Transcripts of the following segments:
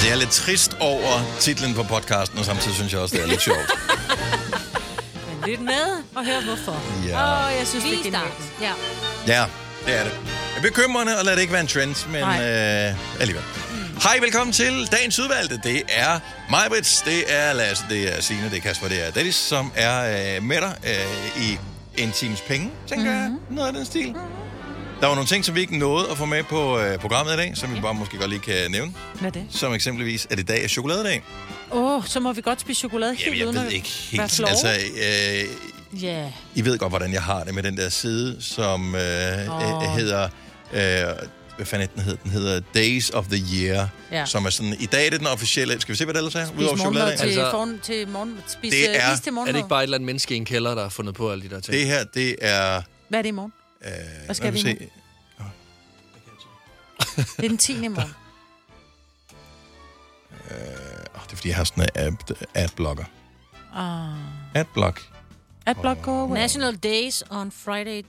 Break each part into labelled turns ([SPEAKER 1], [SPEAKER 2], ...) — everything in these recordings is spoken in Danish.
[SPEAKER 1] Altså, jeg er lidt trist over titlen på podcasten, og samtidig synes jeg også, det er lidt sjovt.
[SPEAKER 2] Men lyt med og hør hvorfor.
[SPEAKER 1] Ja.
[SPEAKER 2] Åh, jeg synes, det er genialt. Ja.
[SPEAKER 1] Ja, det er det. Det er bekymrende, og lad det ikke være en trend, men øh, alligevel. Hej, velkommen til dagens udvalgte. Det er Majbrits, det er Lasse, det er Signe, det er Kasper, det er Dennis, som er øh, med dig øh, i en times penge, tænker mm-hmm. jeg. Noget af den stil. Der var nogle ting, som vi ikke nåede at få med på øh, programmet i dag, som vi bare måske godt lige kan nævne.
[SPEAKER 2] Hvad er det?
[SPEAKER 1] Som eksempelvis, at i dag er chokoladedag.
[SPEAKER 2] Åh, oh, så må vi godt spise chokolade helt
[SPEAKER 1] Jamen, jeg
[SPEAKER 2] uden
[SPEAKER 1] ved
[SPEAKER 2] at
[SPEAKER 1] ikke helt. Altså, øh,
[SPEAKER 2] Ja.
[SPEAKER 1] I ved godt, hvordan jeg har det med den der side, som øh, oh. hedder... Øh, hvad fanden er den hedder? Den hedder Days of the Year,
[SPEAKER 2] Ja.
[SPEAKER 1] som er sådan... I dag er det den officielle... Skal vi se, hvad det ellers er?
[SPEAKER 2] Spise
[SPEAKER 1] Udover
[SPEAKER 2] morgenmad til,
[SPEAKER 3] Altså-
[SPEAKER 2] forn, til morgen, spise
[SPEAKER 1] Det
[SPEAKER 2] det
[SPEAKER 1] er-
[SPEAKER 2] er, til
[SPEAKER 3] Er
[SPEAKER 2] morgenmad.
[SPEAKER 3] det ikke bare et eller andet menneske i en kælder, der har fundet på alle de der ting?
[SPEAKER 1] Det her, det er...
[SPEAKER 2] Hvad er det i morgen?
[SPEAKER 1] Øh,
[SPEAKER 2] Hvad skal vi
[SPEAKER 1] se.
[SPEAKER 2] Det er den 10. i morgen.
[SPEAKER 1] Øh, oh, det er, fordi jeg har sådan en app, adblocker.
[SPEAKER 2] Ah.
[SPEAKER 1] Adblock.
[SPEAKER 2] Adblock go away.
[SPEAKER 4] National Days on Friday.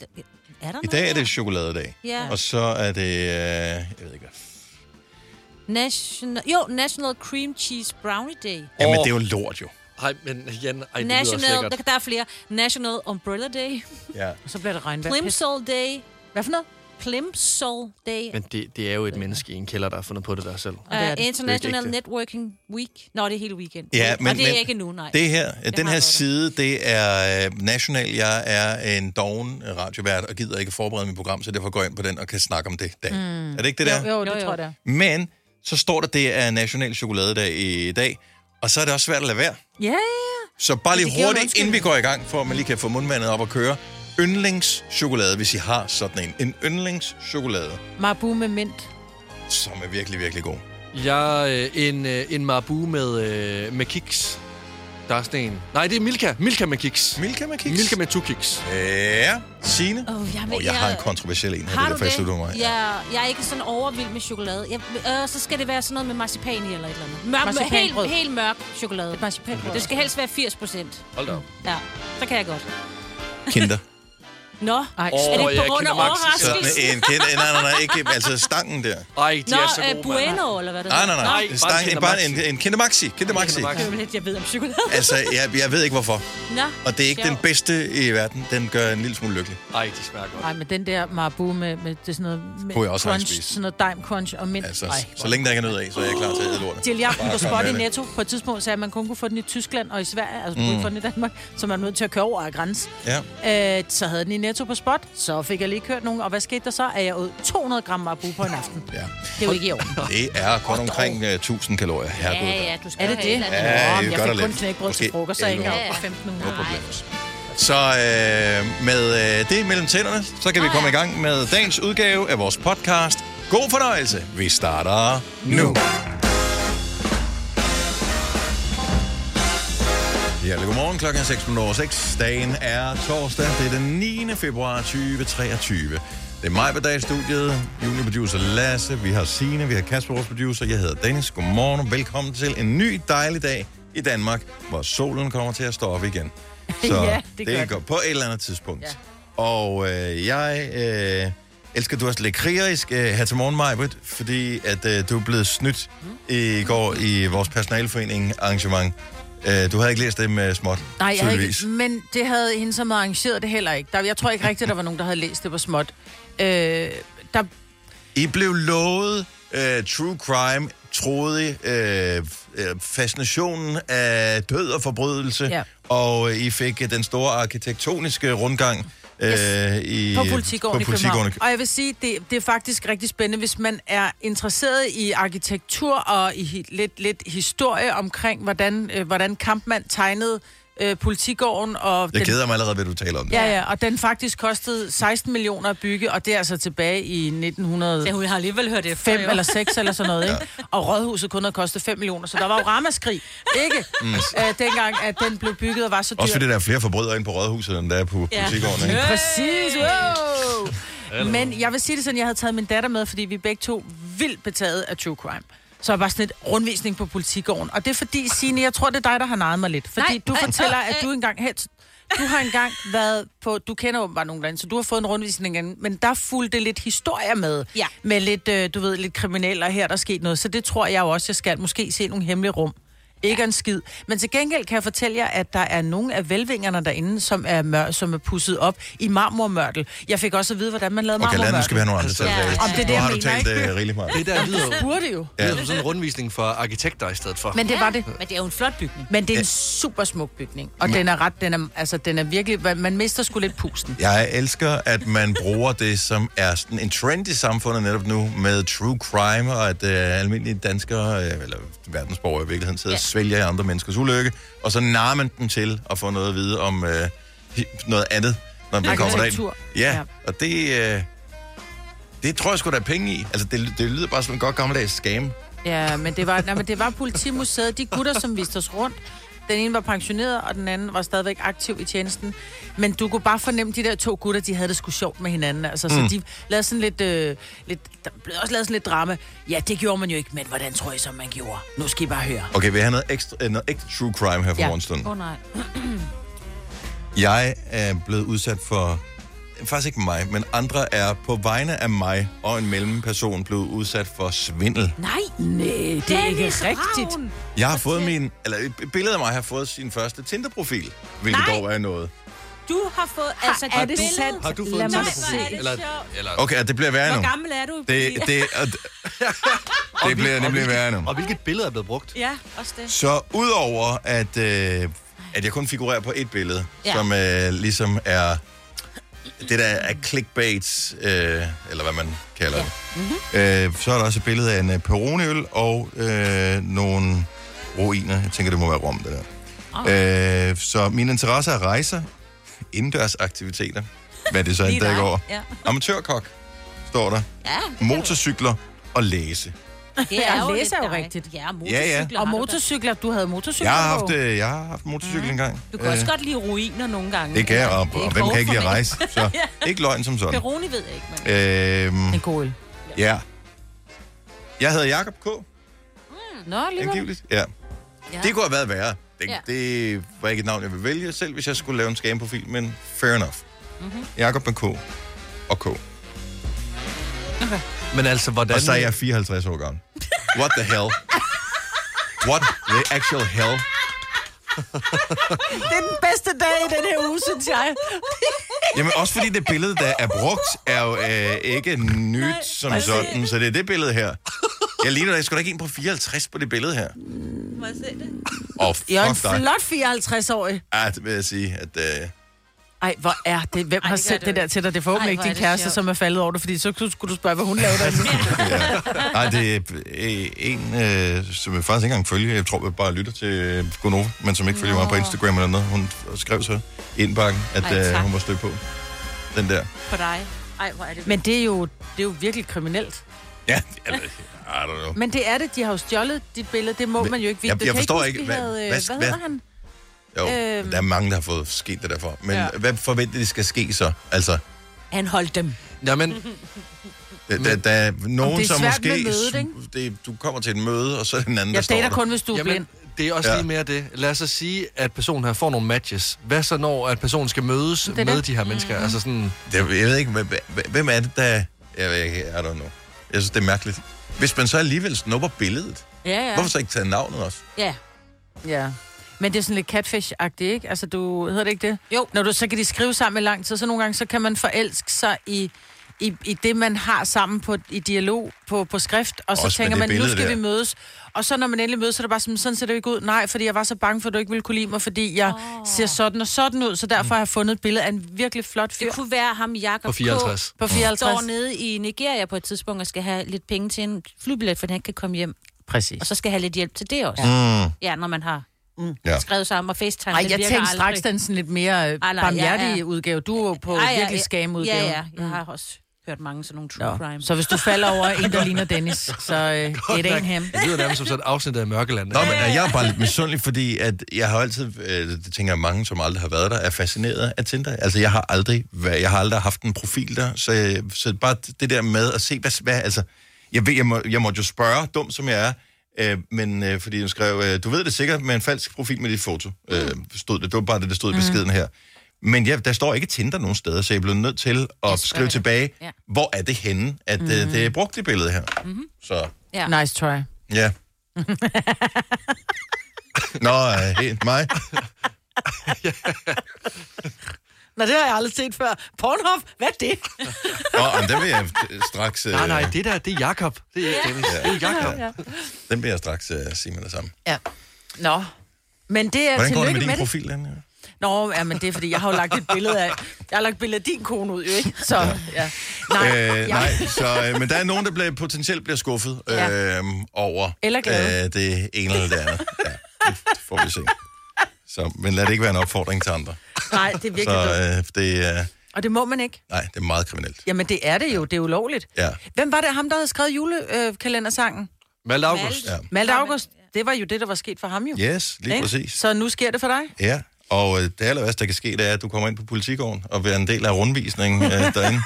[SPEAKER 4] Er der
[SPEAKER 1] I dag er det chokoladedag.
[SPEAKER 4] Ja.
[SPEAKER 1] Og så er det... Øh, jeg ved ikke, hvad...
[SPEAKER 4] National, jo, National Cream Cheese Brownie Day.
[SPEAKER 1] Jamen, det er jo lort, jo.
[SPEAKER 3] Ej, men igen, ej, det
[SPEAKER 4] National,
[SPEAKER 3] lækkert.
[SPEAKER 4] der, der er flere. National Umbrella Day.
[SPEAKER 1] Ja.
[SPEAKER 2] Og så bliver det regnvejr.
[SPEAKER 4] Plimsoll Day.
[SPEAKER 2] Hvad for noget?
[SPEAKER 4] Plimsoll Day.
[SPEAKER 3] Men det, det er jo et menneske i en kælder, der har fundet på det der selv.
[SPEAKER 2] det er
[SPEAKER 4] Uh,
[SPEAKER 2] det.
[SPEAKER 4] International
[SPEAKER 3] Det er ikke
[SPEAKER 4] Networking Week. Nå, det er hele weekend.
[SPEAKER 1] Ja, men,
[SPEAKER 4] Og det er
[SPEAKER 1] men
[SPEAKER 4] ikke nu, nej.
[SPEAKER 1] Det her, den
[SPEAKER 4] har
[SPEAKER 1] her side, det er øh, national. Jeg er en doven radiovært og gider ikke forberede mit program, så derfor går jeg ind på den og kan snakke om det dag. Mm. Er det ikke det der?
[SPEAKER 2] Jo, jo, det
[SPEAKER 4] Jo, jo.
[SPEAKER 2] tror jeg, det er.
[SPEAKER 1] Men så står der, det er national chokoladedag i dag, og så er det også svært at lade være.
[SPEAKER 2] Ja, ja,
[SPEAKER 1] Så bare lige
[SPEAKER 2] Det
[SPEAKER 1] hurtigt, inden vi går i gang, for at man lige kan få mundvandet op og køre. Yndlingschokolade, hvis I har sådan en. En yndlingschokolade,
[SPEAKER 2] ja. Marabu med mint.
[SPEAKER 1] som er virkelig, virkelig god.
[SPEAKER 3] Jeg øh, en, øh, en marabu med, øh, med kiks. Der er sådan en. Nej, det er Milka. Milka med kiks.
[SPEAKER 1] Milka med kiks.
[SPEAKER 3] Milka med to kiks.
[SPEAKER 1] Ja, Signe.
[SPEAKER 4] Åh, jeg,
[SPEAKER 1] Og jeg har en kontroversiel en her,
[SPEAKER 4] Har
[SPEAKER 1] det
[SPEAKER 4] du
[SPEAKER 1] der fast
[SPEAKER 4] det?
[SPEAKER 1] ud mig.
[SPEAKER 4] Ja, jeg er ikke sådan overvild med chokolade. Jeg, øh, så skal det være sådan noget med marcipan i eller et eller andet. Mørk,
[SPEAKER 2] Marcipanbrød.
[SPEAKER 4] helt, helt mørk chokolade.
[SPEAKER 2] Et marcipanbrød.
[SPEAKER 4] Det skal helst være 80 procent.
[SPEAKER 3] Hold da op.
[SPEAKER 4] Ja, så kan jeg godt.
[SPEAKER 1] Kinder.
[SPEAKER 4] Nå,
[SPEAKER 2] Ej,
[SPEAKER 4] er det på grund af overraskelse?
[SPEAKER 1] en. Nej, nej, nej, ikke. Altså stangen der.
[SPEAKER 3] Ej, de
[SPEAKER 4] Nå,
[SPEAKER 3] er så
[SPEAKER 4] øh,
[SPEAKER 3] gode, mand.
[SPEAKER 4] Bueno, eller hvad det
[SPEAKER 1] Nej, nej, nej.
[SPEAKER 3] bare
[SPEAKER 1] Stang,
[SPEAKER 3] en
[SPEAKER 1] en,
[SPEAKER 3] Kinder
[SPEAKER 1] bare en,
[SPEAKER 3] Maxi.
[SPEAKER 1] en Kinder Maxi. Kinder Maxi.
[SPEAKER 3] Kinder Maxi.
[SPEAKER 4] Det er jo lidt, jeg ved om chokolade.
[SPEAKER 1] Altså, jeg, jeg ved ikke hvorfor.
[SPEAKER 4] Nå,
[SPEAKER 1] Og det er ikke den
[SPEAKER 4] sjovt.
[SPEAKER 1] bedste i verden. Den gør en lille smule lykkelig.
[SPEAKER 3] Ej, de smager godt.
[SPEAKER 2] Nej, men den der Marabu med, med det er sådan noget med
[SPEAKER 1] Kunne jeg også
[SPEAKER 2] crunch,
[SPEAKER 1] spise.
[SPEAKER 2] sådan noget dime crunch og mint.
[SPEAKER 1] Altså,
[SPEAKER 2] Ej.
[SPEAKER 1] så længe der ikke er nød af, så er jeg klar til at æde lortet.
[SPEAKER 2] Til jagten på spot i
[SPEAKER 1] det.
[SPEAKER 2] Netto på et tidspunkt sagde, at man kun kunne få den i Tyskland og i Sverige, altså mm. kunne få den i Danmark, så man er nødt til at køre over af grænsen.
[SPEAKER 1] Ja.
[SPEAKER 2] Øh, så havde den i Netto på spot, så fik jeg lige kørt nogen, og hvad skete der så? At jeg åd 200 gram Marabu på en aften.
[SPEAKER 1] ja.
[SPEAKER 2] Det er jo ikke i orden.
[SPEAKER 1] Det er kun omkring uh, 1000 kalorier. Herregud.
[SPEAKER 4] Ja, ja, du skal
[SPEAKER 2] Er det det?
[SPEAKER 1] Ja,
[SPEAKER 2] men jeg
[SPEAKER 1] gør
[SPEAKER 2] fik
[SPEAKER 1] det
[SPEAKER 2] kun
[SPEAKER 1] lidt.
[SPEAKER 2] knækbrød til frokost, så jeg ikke
[SPEAKER 1] 1100.
[SPEAKER 2] engang på 15
[SPEAKER 1] No
[SPEAKER 2] minutter.
[SPEAKER 1] problems. Så øh, med øh, det mellem tænderne, så kan vi komme i gang med dagens udgave af vores podcast. God fornøjelse. Vi starter nu. Ja, godmorgen. Klokken er 6.06. Dagen er torsdag. Det er den 9. februar 2023. Det er mig på dagens studiet. Juniorproducer Lasse. Vi har Signe. Vi har Kasper, vores producer. Jeg hedder Dennis. Godmorgen og velkommen til en ny dejlig dag i Danmark, hvor solen kommer til at stå op igen. Så
[SPEAKER 2] Ja, det
[SPEAKER 1] det går på et eller andet tidspunkt.
[SPEAKER 2] Ja.
[SPEAKER 1] Og øh, jeg øh, elsker, at du er lidt krigerisk øh, her til morgen, Majbrit, fordi at øh, du er blevet snydt i går i vores personalforening arrangement. Øh, du havde ikke læst det med småt,
[SPEAKER 2] Nej, jeg havde ikke, men det havde hende, som havde arrangeret det heller ikke. Der, jeg tror ikke rigtigt, der var nogen, der havde læst det på småt. Øh, der,
[SPEAKER 1] I blev lovet øh, true crime, troede øh, øh, fascinationen af død og forbrydelse,
[SPEAKER 2] Ja.
[SPEAKER 1] og I fik øh, den store arkitektoniske rundgang øh, i,
[SPEAKER 2] på Politigården
[SPEAKER 1] på
[SPEAKER 2] i København. Og jeg vil sige, det, det er faktisk rigtig spændende, hvis man er interesseret i arkitektur og i lidt, lidt historie omkring, hvordan, øh, hvordan Kampmann tegnede øh, Politigården. Og
[SPEAKER 1] Jeg
[SPEAKER 2] den,
[SPEAKER 1] keder mig allerede ved, at du taler om det.
[SPEAKER 2] Ja, ja, og den faktisk kostede 16 millioner at bygge, og det er altså tilbage i 1900
[SPEAKER 4] Ja, hun har alligevel hørt det.
[SPEAKER 2] fem eller seks eller sådan noget, ikke? Og rådhuset kun havde kostet 5 millioner, så der var jo ramaskrig, ikke? Mm. Øh, dengang, at den blev bygget og var så dyr.
[SPEAKER 1] Også fordi der er flere forbrydere inde på Rådhuset, end der er på
[SPEAKER 4] Ja.
[SPEAKER 1] Politigården. Ikke?
[SPEAKER 2] Præcis, wow! Men jeg vil sige det sådan, jeg havde taget min datter med, fordi vi er begge to vildt betaget af true crime. Så jeg var sådan et rundvisning på politigården. Og det er fordi, Signe, jeg tror, det er dig, der har naret mig lidt. Fordi
[SPEAKER 4] Nej,
[SPEAKER 2] du
[SPEAKER 4] øh,
[SPEAKER 2] fortæller,
[SPEAKER 4] øh,
[SPEAKER 2] at du engang... Hey, du har engang været på, du kender åbenbart nogle lande, så du har fået en rundvisning igen, men der fulgte lidt historie med.
[SPEAKER 4] Ja.
[SPEAKER 2] Med lidt, øh, du ved, lidt kriminelle, og her er der sket noget. Så det tror jeg jo også, jeg skal måske se nogle hemmelige rum. Ikke ja. en skid. Men til gengæld kan jeg fortælle jer, at der er nogle af velvingerne derinde, som er, mør- som er pusset op i marmormørtel. Jeg fik også at vide, hvordan man lavede
[SPEAKER 1] Okay, nu
[SPEAKER 2] marmormørtel.
[SPEAKER 1] skal vi have nogle andre til at
[SPEAKER 4] Ja.
[SPEAKER 1] tale.
[SPEAKER 2] Om det er det, jeg
[SPEAKER 1] har du
[SPEAKER 2] mener,
[SPEAKER 1] talt
[SPEAKER 2] ikke?
[SPEAKER 1] uh, rigeligt meget.
[SPEAKER 3] Det der lyder jo,
[SPEAKER 2] Burde jo.
[SPEAKER 3] det lyder som sådan en rundvisning for arkitekter i stedet for.
[SPEAKER 2] Men det var det.
[SPEAKER 4] Men det er jo en flot bygning.
[SPEAKER 2] Men det er en super smuk bygning, og den er ret, den er, altså, den er virkelig, man mister sgu lidt pusten.
[SPEAKER 1] Jeg elsker, at man bruger det, som er sådan en trend i samfundet netop nu, med true crime, og at øh, almindelige danskere, øh, eller verdensborgere i virkeligheden, sidder ja. Svælger i andre menneskers ulykke, og så narer man dem til at få noget at vide om øh, noget andet, når man kommer derind. Ja.
[SPEAKER 2] ja,
[SPEAKER 1] og det, øh, det tror jeg sgu, der er penge i. Altså, det, det lyder bare som en godt gammeldags scam.
[SPEAKER 2] Ja, men det var, nej, men det var politimuseet, de gutter, som viste os rundt. Den ene var pensioneret, og den anden var stadigvæk aktiv i tjenesten. Men du kunne bare fornemme, de der to gutter, de havde det sgu sjovt med hinanden. Altså, mm. Så de lavede sådan lidt, øh, lidt... Der blev også lavet sådan lidt drama. Ja, det gjorde man jo ikke, men hvordan tror I så, man gjorde? Nu skal I bare høre.
[SPEAKER 1] Okay, vi har noget, ekstra, øh, noget ægte true crime her for
[SPEAKER 2] Ja.
[SPEAKER 1] ja. morgenstunden.
[SPEAKER 4] Åh oh, nej.
[SPEAKER 1] Jeg er blevet udsat for, faktisk ikke mig, men andre er på vegne af mig og en mellemperson blevet udsat for svindel.
[SPEAKER 4] Nej.
[SPEAKER 2] Nej, det er ikke rigtigt.
[SPEAKER 1] Jeg har fået min, eller et billede af mig har fået sin første Tinder-profil, hvilket
[SPEAKER 4] Nej.
[SPEAKER 1] dog er noget.
[SPEAKER 4] Du har fået... altså,
[SPEAKER 2] er
[SPEAKER 4] dit
[SPEAKER 2] det
[SPEAKER 4] billede-
[SPEAKER 2] sandt?
[SPEAKER 3] Har du fået
[SPEAKER 2] Lad
[SPEAKER 3] en
[SPEAKER 2] mig
[SPEAKER 3] Tinder-profil?
[SPEAKER 4] se.
[SPEAKER 3] Eller,
[SPEAKER 4] er det
[SPEAKER 3] eller,
[SPEAKER 1] Okay, det bliver værre nu.
[SPEAKER 4] Hvor gammel er du?
[SPEAKER 1] Det, det, og, det bliver nemlig værre nu.
[SPEAKER 3] og hvilket billede er blevet brugt?
[SPEAKER 4] Ja, også det.
[SPEAKER 1] Så udover at, øh, at jeg kun figurerer på et billede. Ja. som øh, ligesom er det der er clickbait, øh, eller hvad man kalder ja. det. Mm-hmm. Øh, så er der også et billede af en øh, Peroni-øl og øh, nogle ruiner. Jeg tænker, det må være Rom, det der. Oh. Øh, så mine interesser er rejser, indendørsaktiviteter, hvad det så end dækker over.
[SPEAKER 4] Ja.
[SPEAKER 1] Amatørkok, står der.
[SPEAKER 4] Ja,
[SPEAKER 1] Motorcykler og læse.
[SPEAKER 4] Det
[SPEAKER 2] Ja,
[SPEAKER 4] er jo
[SPEAKER 2] læse
[SPEAKER 4] lidt
[SPEAKER 2] er jo
[SPEAKER 4] dig.
[SPEAKER 2] rigtigt.
[SPEAKER 4] Ja,
[SPEAKER 1] Ja,
[SPEAKER 4] motorcykler.
[SPEAKER 1] ja.
[SPEAKER 2] Og
[SPEAKER 4] har du da.
[SPEAKER 2] motorcykler, du havde motorcykler
[SPEAKER 1] Jeg har
[SPEAKER 2] på.
[SPEAKER 1] haft, øh, jeg har haft motorcykel engang.
[SPEAKER 4] Du kan også
[SPEAKER 1] Øh,
[SPEAKER 4] godt lide ruiner nogle gange.
[SPEAKER 1] Det kan jeg, og, og hvem kan ikke lide at rejse? Så ikke løgn som sådan.
[SPEAKER 4] Peroni ved jeg ikke, men...
[SPEAKER 1] Øhm,
[SPEAKER 2] En god øl.
[SPEAKER 1] ja. Jeg hedder Jakob K.
[SPEAKER 2] Nå, alligevel.
[SPEAKER 1] Angiveligt. Ja.
[SPEAKER 4] Ja.
[SPEAKER 1] Det kunne have været værre. Det,
[SPEAKER 4] Ja.
[SPEAKER 1] det var ikke et navn, jeg ville vælge selv, hvis jeg skulle lave en scam-profil, men fair enough. Mm-hmm. Jakob med K. Og K.
[SPEAKER 3] Men altså, hvordan...
[SPEAKER 1] Og så er jeg 54 år gammel. What the hell? What the actual hell?
[SPEAKER 2] Det er den bedste dag i den her uge, synes jeg.
[SPEAKER 1] Jamen også fordi det billede, der er brugt, er jo øh, ikke nyt Nej, som sådan, så det er det billede her. Jeg ligner dig sgu da ikke en på 54 på det billede her.
[SPEAKER 4] Må jeg se det?
[SPEAKER 1] Åh, oh,
[SPEAKER 2] Jeg er en
[SPEAKER 1] fuck dig.
[SPEAKER 2] flot 54-årig.
[SPEAKER 1] Ja, det vil jeg sige, at... Øh,
[SPEAKER 2] Ej, hvor er det? Hvem
[SPEAKER 4] Ej,
[SPEAKER 2] har
[SPEAKER 4] det
[SPEAKER 2] sendt
[SPEAKER 4] det
[SPEAKER 2] det der til dig? Det er forhåbentlig
[SPEAKER 4] Ej,
[SPEAKER 2] ikke din kæreste,
[SPEAKER 4] sjovt.
[SPEAKER 2] som er faldet over det, fordi så skulle du spørge, hvad hun lavede derinde.
[SPEAKER 1] Nej, det er øh, en, øh, som jeg faktisk ikke engang følger. Jeg tror, jeg bare lytter til øh, Gonova, men som ikke følger mig på Instagram eller noget. Hun skrev så indbakken, at
[SPEAKER 4] Ej,
[SPEAKER 1] øh, hun var stødt på. Den der.
[SPEAKER 4] På dig. Ej, hvor er det...
[SPEAKER 2] Men det er, jo, det er jo virkelig kriminelt.
[SPEAKER 1] Ja, eller, I don't know.
[SPEAKER 2] Men det er det. De har jo stjålet dit billede. Det må
[SPEAKER 1] Men-
[SPEAKER 2] man jo ikke vide.
[SPEAKER 1] jeg- jeg
[SPEAKER 2] kan
[SPEAKER 1] forstår
[SPEAKER 2] huske,
[SPEAKER 1] ikke,
[SPEAKER 2] vi
[SPEAKER 1] hvad-
[SPEAKER 2] havde, øh,
[SPEAKER 1] hvad-
[SPEAKER 2] hvad,
[SPEAKER 1] hvad-
[SPEAKER 2] hedder han?
[SPEAKER 1] Jo,
[SPEAKER 2] Øhm.
[SPEAKER 1] der er mange, der har fået sket det derfor. Men
[SPEAKER 2] Ja.
[SPEAKER 1] hvad forventer de skal ske så? Altså,
[SPEAKER 4] Han holdt dem.
[SPEAKER 3] Jamen,
[SPEAKER 1] der, der, der er nogen,
[SPEAKER 2] det er
[SPEAKER 1] som
[SPEAKER 2] svært
[SPEAKER 1] måske...
[SPEAKER 2] med mødet, ikke?
[SPEAKER 1] det, du kommer til et møde, og så er det den anden, der
[SPEAKER 2] Jeg
[SPEAKER 1] står
[SPEAKER 2] dater
[SPEAKER 1] der.
[SPEAKER 2] kun, hvis du er
[SPEAKER 3] jamen
[SPEAKER 2] blind.
[SPEAKER 3] det er også
[SPEAKER 1] Ja.
[SPEAKER 3] lige mere det. Lad os så sige, at personen her får nogle matches. Hvad så, når at personen skal mødes
[SPEAKER 2] er
[SPEAKER 3] med
[SPEAKER 2] det.
[SPEAKER 3] de her mennesker? Altså sådan...
[SPEAKER 1] Det, jeg ved ikke, hvem, hvem er det, der... Jeg ved ikke, I don't know. Jeg synes, det er mærkeligt. Hvis man så alligevel snupper billedet,
[SPEAKER 4] Ja, ja.
[SPEAKER 1] hvorfor så ikke tage navnet også?
[SPEAKER 4] Ja.
[SPEAKER 2] Ja. Men det er sådan lidt catfish-agtigt, ikke? Altså, du hedder det ikke det?
[SPEAKER 4] Jo.
[SPEAKER 2] Når du, så kan de skrive sammen i lang tid, så nogle gange, så kan man forelske sig i, i, i det, man har sammen på, i dialog på, på skrift, og så
[SPEAKER 1] Også
[SPEAKER 2] tænker man, nu skal
[SPEAKER 1] der.
[SPEAKER 2] vi mødes. Og så når man endelig mødes, så er det bare sådan, sådan ser det ikke ud. Nej, fordi jeg var så bange for, at du ikke ville kunne lide mig, fordi jeg oh. ser sådan og sådan ud, så derfor har jeg fundet et billede af en virkelig flot fyr
[SPEAKER 4] Det kunne være ham, Jakob
[SPEAKER 3] På 54.
[SPEAKER 2] på 54.
[SPEAKER 4] står nede i Nigeria på et tidspunkt og skal have lidt penge til en flybillet, for han ikke kan komme hjem.
[SPEAKER 2] Præcis.
[SPEAKER 4] Og så skal have lidt hjælp til det også.
[SPEAKER 1] Mm.
[SPEAKER 4] Ja, når man har
[SPEAKER 1] Ja.
[SPEAKER 4] skrevet sammen og FaceTime.
[SPEAKER 2] Ej,
[SPEAKER 4] det
[SPEAKER 2] jeg tænkte
[SPEAKER 4] aldrig.
[SPEAKER 2] straks den sådan lidt mere øh,
[SPEAKER 4] nej,
[SPEAKER 2] barmhjertige
[SPEAKER 4] ja, ja.
[SPEAKER 2] udgave. Du er på
[SPEAKER 4] Ej, ja,
[SPEAKER 2] virkelig skam udgave.
[SPEAKER 4] Ja, ja. Jeg har også hørt mange sådan nogle true
[SPEAKER 2] Nå.
[SPEAKER 4] crime.
[SPEAKER 2] Så hvis du falder over en, der ligner Dennis, så øh, it ain't him.
[SPEAKER 3] Det lyder nærmest som sådan et afsnit af Mørkeland.
[SPEAKER 1] Nå, men jeg er bare lidt misundelig, fordi at jeg har altid, øh, det tænker jeg mange, som aldrig har været der, er fascineret af Tinder. Altså, jeg har aldrig, været, jeg har aldrig haft en profil der, så, øh, så bare det der med at se, hvad, hvad altså, jeg, ved, jeg, må, jeg måtte jo spørge, dum som jeg er, øh, men øh, fordi hun skrev, øh, du ved det sikkert, med en falsk profil med dit foto, øh, stod det, det var bare det, der stod i beskeden her. Men ja, der står ikke Tinder nogen steder, så jeg blev nødt til at skrive
[SPEAKER 4] det.
[SPEAKER 1] tilbage,
[SPEAKER 4] Ja.
[SPEAKER 1] hvor er det henne, at mm. det er brugt det billede her. Mm-hmm. Så,
[SPEAKER 4] Ja.
[SPEAKER 2] Nice try.
[SPEAKER 1] ja. Nå, øh, helt mig.
[SPEAKER 2] Nå, det har jeg aldrig set før. Pornhub, hvad er det?
[SPEAKER 1] Nå, men den vil jeg straks... Øh,
[SPEAKER 3] Nej, nej, det der, det er Jakob. Det er Dennis. Det er Jakob.
[SPEAKER 2] ja.
[SPEAKER 1] Den vil jeg straks øh, sige med det samme.
[SPEAKER 2] ja. Nå. Men det er
[SPEAKER 1] Hvordan går det med din
[SPEAKER 2] med
[SPEAKER 1] profil? Den her?
[SPEAKER 2] Nå, ja, men det er fordi, jeg har jo lagt et billede af... Jeg har lagt et billede af din kone ud, jo ikke? Så, ja. Nej,
[SPEAKER 1] Øh,
[SPEAKER 2] jeg,
[SPEAKER 1] nej, så, øh, men der er nogen, der bliver, potentielt bliver skuffet øh,
[SPEAKER 2] Ja.
[SPEAKER 1] over
[SPEAKER 2] Eller glade.
[SPEAKER 1] øh, det ene eller det andet. Ja, det får vi se. Så, men lad det ikke være en opfordring til andre.
[SPEAKER 2] nej, det er virkelig
[SPEAKER 1] Så øh, det er...
[SPEAKER 2] Og det må man ikke.
[SPEAKER 1] Nej, det er meget kriminelt.
[SPEAKER 2] Jamen, det er det jo. Det er ulovligt.
[SPEAKER 1] Ja.
[SPEAKER 2] Hvem var det, ham, der havde skrevet julekalendersangen?
[SPEAKER 3] Malte August.
[SPEAKER 1] Ja.
[SPEAKER 2] Malte August. Det var jo det, der var sket for ham jo.
[SPEAKER 1] Yes, lige
[SPEAKER 2] Ikke?
[SPEAKER 1] præcis.
[SPEAKER 2] Så nu sker det for dig?
[SPEAKER 1] Ja, og øh, det aller værste, der kan ske, det er, at du kommer ind på politikåren og bliver en del af rundvisningen øh, derinde.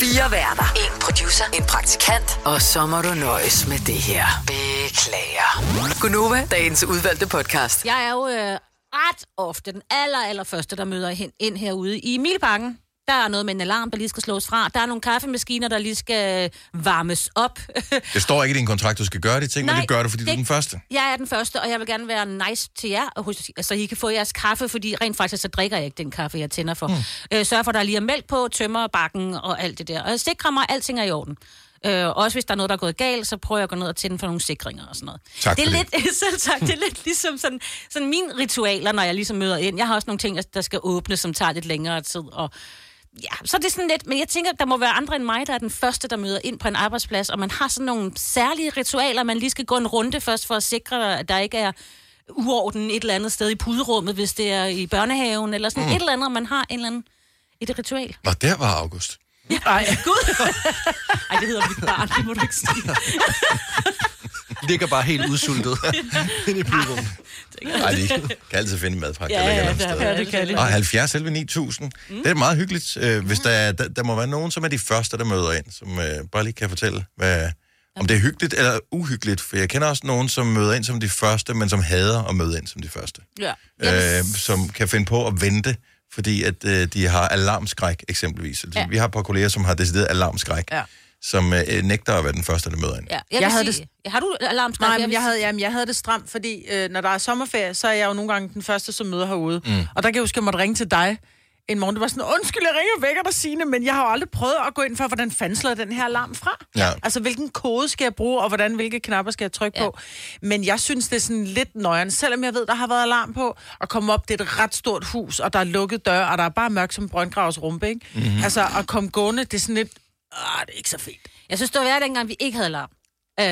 [SPEAKER 5] Fire værter. En producer. En praktikant. Og så må du nøjes med det her. Beklager. Gunova, dagens udvalgte podcast.
[SPEAKER 4] Jeg er jo øh, ret ofte den aller, aller første, der møder hen, ind herude i Mileparken. Der er noget med en alarm, der lige skal slås fra. Der er nogle kaffemaskiner, der lige skal varmes op.
[SPEAKER 1] Det står ikke i din kontrakt, du skal gøre de ting, men
[SPEAKER 4] Nej,
[SPEAKER 1] det gør du, fordi du er
[SPEAKER 4] det-
[SPEAKER 1] den første.
[SPEAKER 4] jeg er den første, og jeg vil gerne være nice til jer, og hos- så I kan få jeres kaffe, fordi rent faktisk så drikker jeg ikke den kaffe, jeg tænder for. Mm. Øh, sørg for, at der lige er mælk på, tømmer bakken og alt det der. Og sikre mig, at alting er i orden. Øh, også hvis der er noget, der er gået galt, så prøver jeg at gå ned og tænde for nogle sikringer og sådan noget.
[SPEAKER 1] Tak
[SPEAKER 4] det er lidt, selv tak, det er lidt ligesom sådan, sådan mine ritualer, når jeg ligesom møder ind. Jeg har også nogle ting, der skal åbne, som tager lidt længere tid, og Ja, så er det sådan lidt, men jeg tænker, der må være andre end mig, der er den første, der møder ind på en arbejdsplads, og man har sådan nogle særlige ritualer, man lige skal gå en runde først for at sikre, at der ikke er uorden et eller andet sted i puderummet, hvis det er i børnehaven, eller sådan mm. et eller andet, og man har en eller anden, et ritual.
[SPEAKER 1] Nå, der var August.
[SPEAKER 2] Nej.
[SPEAKER 4] Gud! Ej, det hedder mit barn, det må du ikke sige.
[SPEAKER 3] Ligger bare helt udsultet inde i puderummet.
[SPEAKER 1] Nej, de kan altid finde madpakke,
[SPEAKER 4] Ja,
[SPEAKER 1] der
[SPEAKER 4] ja,
[SPEAKER 1] sted.
[SPEAKER 2] Ja, det kan det.
[SPEAKER 1] Og 70 selv 9000. Mm. Det er meget hyggeligt, øh, hvis der, er, der, der må være nogen, som er de første, der møder ind, som øh, bare lige kan fortælle, hvad, om det er hyggeligt eller uhyggeligt. For jeg kender også nogen, som møder ind som de første, men som hader at møde ind som de første.
[SPEAKER 4] Ja.
[SPEAKER 1] Øh, som kan finde på at vente, fordi at øh, de har alarmskræk eksempelvis. Ja. Vi har et par kolleger, som har decideret alarmskræk,
[SPEAKER 2] Ja.
[SPEAKER 1] Som øh, nægter at være den første, der møder ind.
[SPEAKER 4] Ja, jeg,
[SPEAKER 2] Jeg
[SPEAKER 4] jeg
[SPEAKER 2] havde
[SPEAKER 4] sige, det... Har du alarmskræk?
[SPEAKER 2] Nej, men jeg havde, jamen, jeg havde det stramt, fordi øh, når der er sommerferie, så er jeg jo nogle gange den første, som møder herude. Mm. Og der kan jeg huske, at jeg måtte ringe til dig en morgen. Det var sådan, undskyld, jeg ringer og vækker dig, Signe, men jeg har jo aldrig prøvet at gå ind for, hvordan fanden slår den her alarm fra?
[SPEAKER 1] Ja.
[SPEAKER 2] Altså, hvilken kode skal jeg bruge, og hvordan, hvilke knapper skal jeg trykke ja. på? Men jeg synes, det er sådan lidt nøjeren, selvom jeg ved, der har været alarm på, at komme op, det er et ret stort hus, og der er lukket dør, og der er bare mørkt som brøndgravs rumpe, ikke? Mm-hmm. Altså, at komme gående, det er sådan lidt, ah, det er ikke så fedt.
[SPEAKER 4] Jeg synes, det var værd, dengang vi ikke havde alarm. Øh,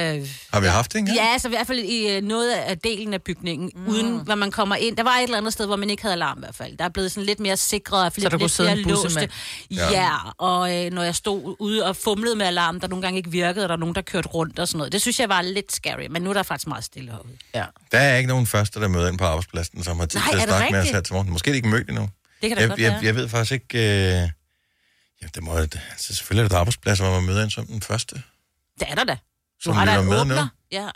[SPEAKER 1] Har vi haft det engang?
[SPEAKER 4] Ja, altså i hvert fald i øh, noget af delen af bygningen, mm. uden når man kommer ind. Der var et eller andet sted, hvor man ikke havde alarm i hvert fald. Der er blevet sådan lidt mere sikret, og lidt,
[SPEAKER 2] kunne
[SPEAKER 4] lidt
[SPEAKER 2] en bussemand.
[SPEAKER 4] Ja, ja og øh, når jeg stod ude og fumlede med alarm, der nogle gange ikke virkede, og der er nogen, der kørte rundt og sådan noget. Det synes jeg var lidt scary, men nu er der faktisk meget stille herude.
[SPEAKER 2] Ja.
[SPEAKER 1] Der er ikke nogen første, der møder ind på arbejdspladsen, som har tid
[SPEAKER 4] Nej,
[SPEAKER 1] til at
[SPEAKER 4] det
[SPEAKER 1] snakke med os
[SPEAKER 4] rigtigt?
[SPEAKER 1] her til morgen. Måske er de ikke mødt endnu.
[SPEAKER 4] Det kan da
[SPEAKER 1] Jeg,
[SPEAKER 4] godt
[SPEAKER 1] jeg,
[SPEAKER 4] være.
[SPEAKER 1] jeg ved faktisk ikke... Øh... Ja, det må, altså, selvfølgelig er der arbejdspladser, hvor man møder ind som den første.
[SPEAKER 4] Det er der da. Du
[SPEAKER 1] Som
[SPEAKER 4] har da en
[SPEAKER 1] med
[SPEAKER 4] åbner.
[SPEAKER 1] nu.
[SPEAKER 4] Ja.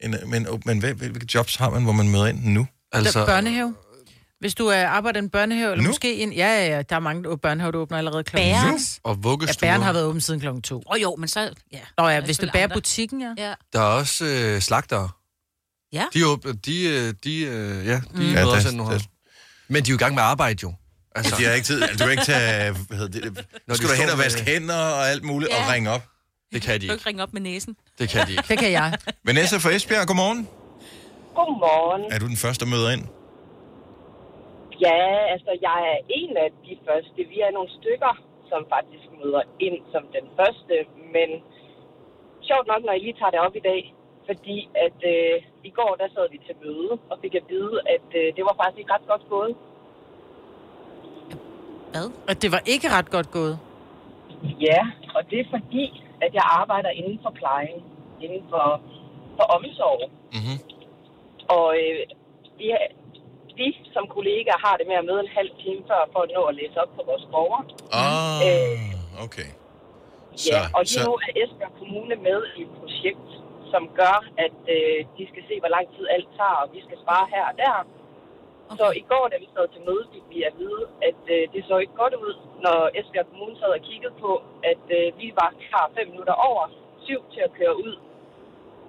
[SPEAKER 1] En, men men hvad, hvilke jobs har man, hvor man møder ind nu?
[SPEAKER 2] Altså,
[SPEAKER 3] Altså,
[SPEAKER 2] børnehave. Hvis du er arbejder i en børnehave, eller
[SPEAKER 1] Nu?
[SPEAKER 2] måske en... Ja, ja, ja, der er mange børnehaver, der åbner allerede klokken
[SPEAKER 4] Bæren?
[SPEAKER 2] seks.
[SPEAKER 3] og
[SPEAKER 2] Ja,
[SPEAKER 3] vuggestuer.
[SPEAKER 2] bæren har været åben siden klokken to.
[SPEAKER 4] Åh oh, jo, men så... Ja.
[SPEAKER 2] Nå ja,
[SPEAKER 4] Der er
[SPEAKER 2] hvis det
[SPEAKER 4] selvfølgelig
[SPEAKER 2] bærer
[SPEAKER 4] andre.
[SPEAKER 2] butikken, ja.
[SPEAKER 4] Ja.
[SPEAKER 3] Der er også øh, slagtere.
[SPEAKER 4] Ja.
[SPEAKER 3] De, er åbne, de, øh, de, øh, ja, de mm.
[SPEAKER 1] Ja,
[SPEAKER 3] møder
[SPEAKER 1] det-
[SPEAKER 3] også nu her. Men de er jo i gang med at arbejde jo. Altså,
[SPEAKER 1] De har ikke tid. Du kan ikke tage... Hvad hedder det?
[SPEAKER 3] De
[SPEAKER 1] skal du hen og vaske
[SPEAKER 3] med-
[SPEAKER 1] hænder og alt muligt, og
[SPEAKER 4] Ja.
[SPEAKER 1] ringe op.
[SPEAKER 3] det kan de
[SPEAKER 4] Du
[SPEAKER 3] ikke.
[SPEAKER 4] ikke ringe op med næsen.
[SPEAKER 3] Det kan de ikke.
[SPEAKER 2] Det kan jeg.
[SPEAKER 1] Vanessa fra Esbjerg, godmorgen.
[SPEAKER 6] Godmorgen.
[SPEAKER 1] Er du den første, der møder ind?
[SPEAKER 6] Ja, altså jeg er en af de første. Vi er nogle stykker, som faktisk møder ind som den første. Men sjovt nok, når I lige tager det op i dag. Fordi at øh, i går, der sad vi til møde og fik at vide, at øh, det var faktisk ikke ret godt gået.
[SPEAKER 4] Hvad?
[SPEAKER 2] At det var ikke ret godt gået.
[SPEAKER 6] Ja, og det er fordi, at jeg arbejder inden for plejen, inden for, for omsorg.
[SPEAKER 1] Mhm.
[SPEAKER 6] Og øh, vi, vi som kollegaer har det med at møde en halv time før, for at nå at læse op på vores borgere.
[SPEAKER 1] Ah, okay. Så,
[SPEAKER 6] Ja, og lige
[SPEAKER 1] så,
[SPEAKER 6] nu er Esbjerg Kommune med i et projekt, som gør, at øh, de skal se, hvor lang tid alt tager, og vi skal spare her og der. Okay. Så i går, da vi sad til møde, fik vi at vide, at øh, det så ikke godt ud, når Esbjerg Kommune sad og kiggede på, at øh, vi var klar fem minutter over syv til at køre ud,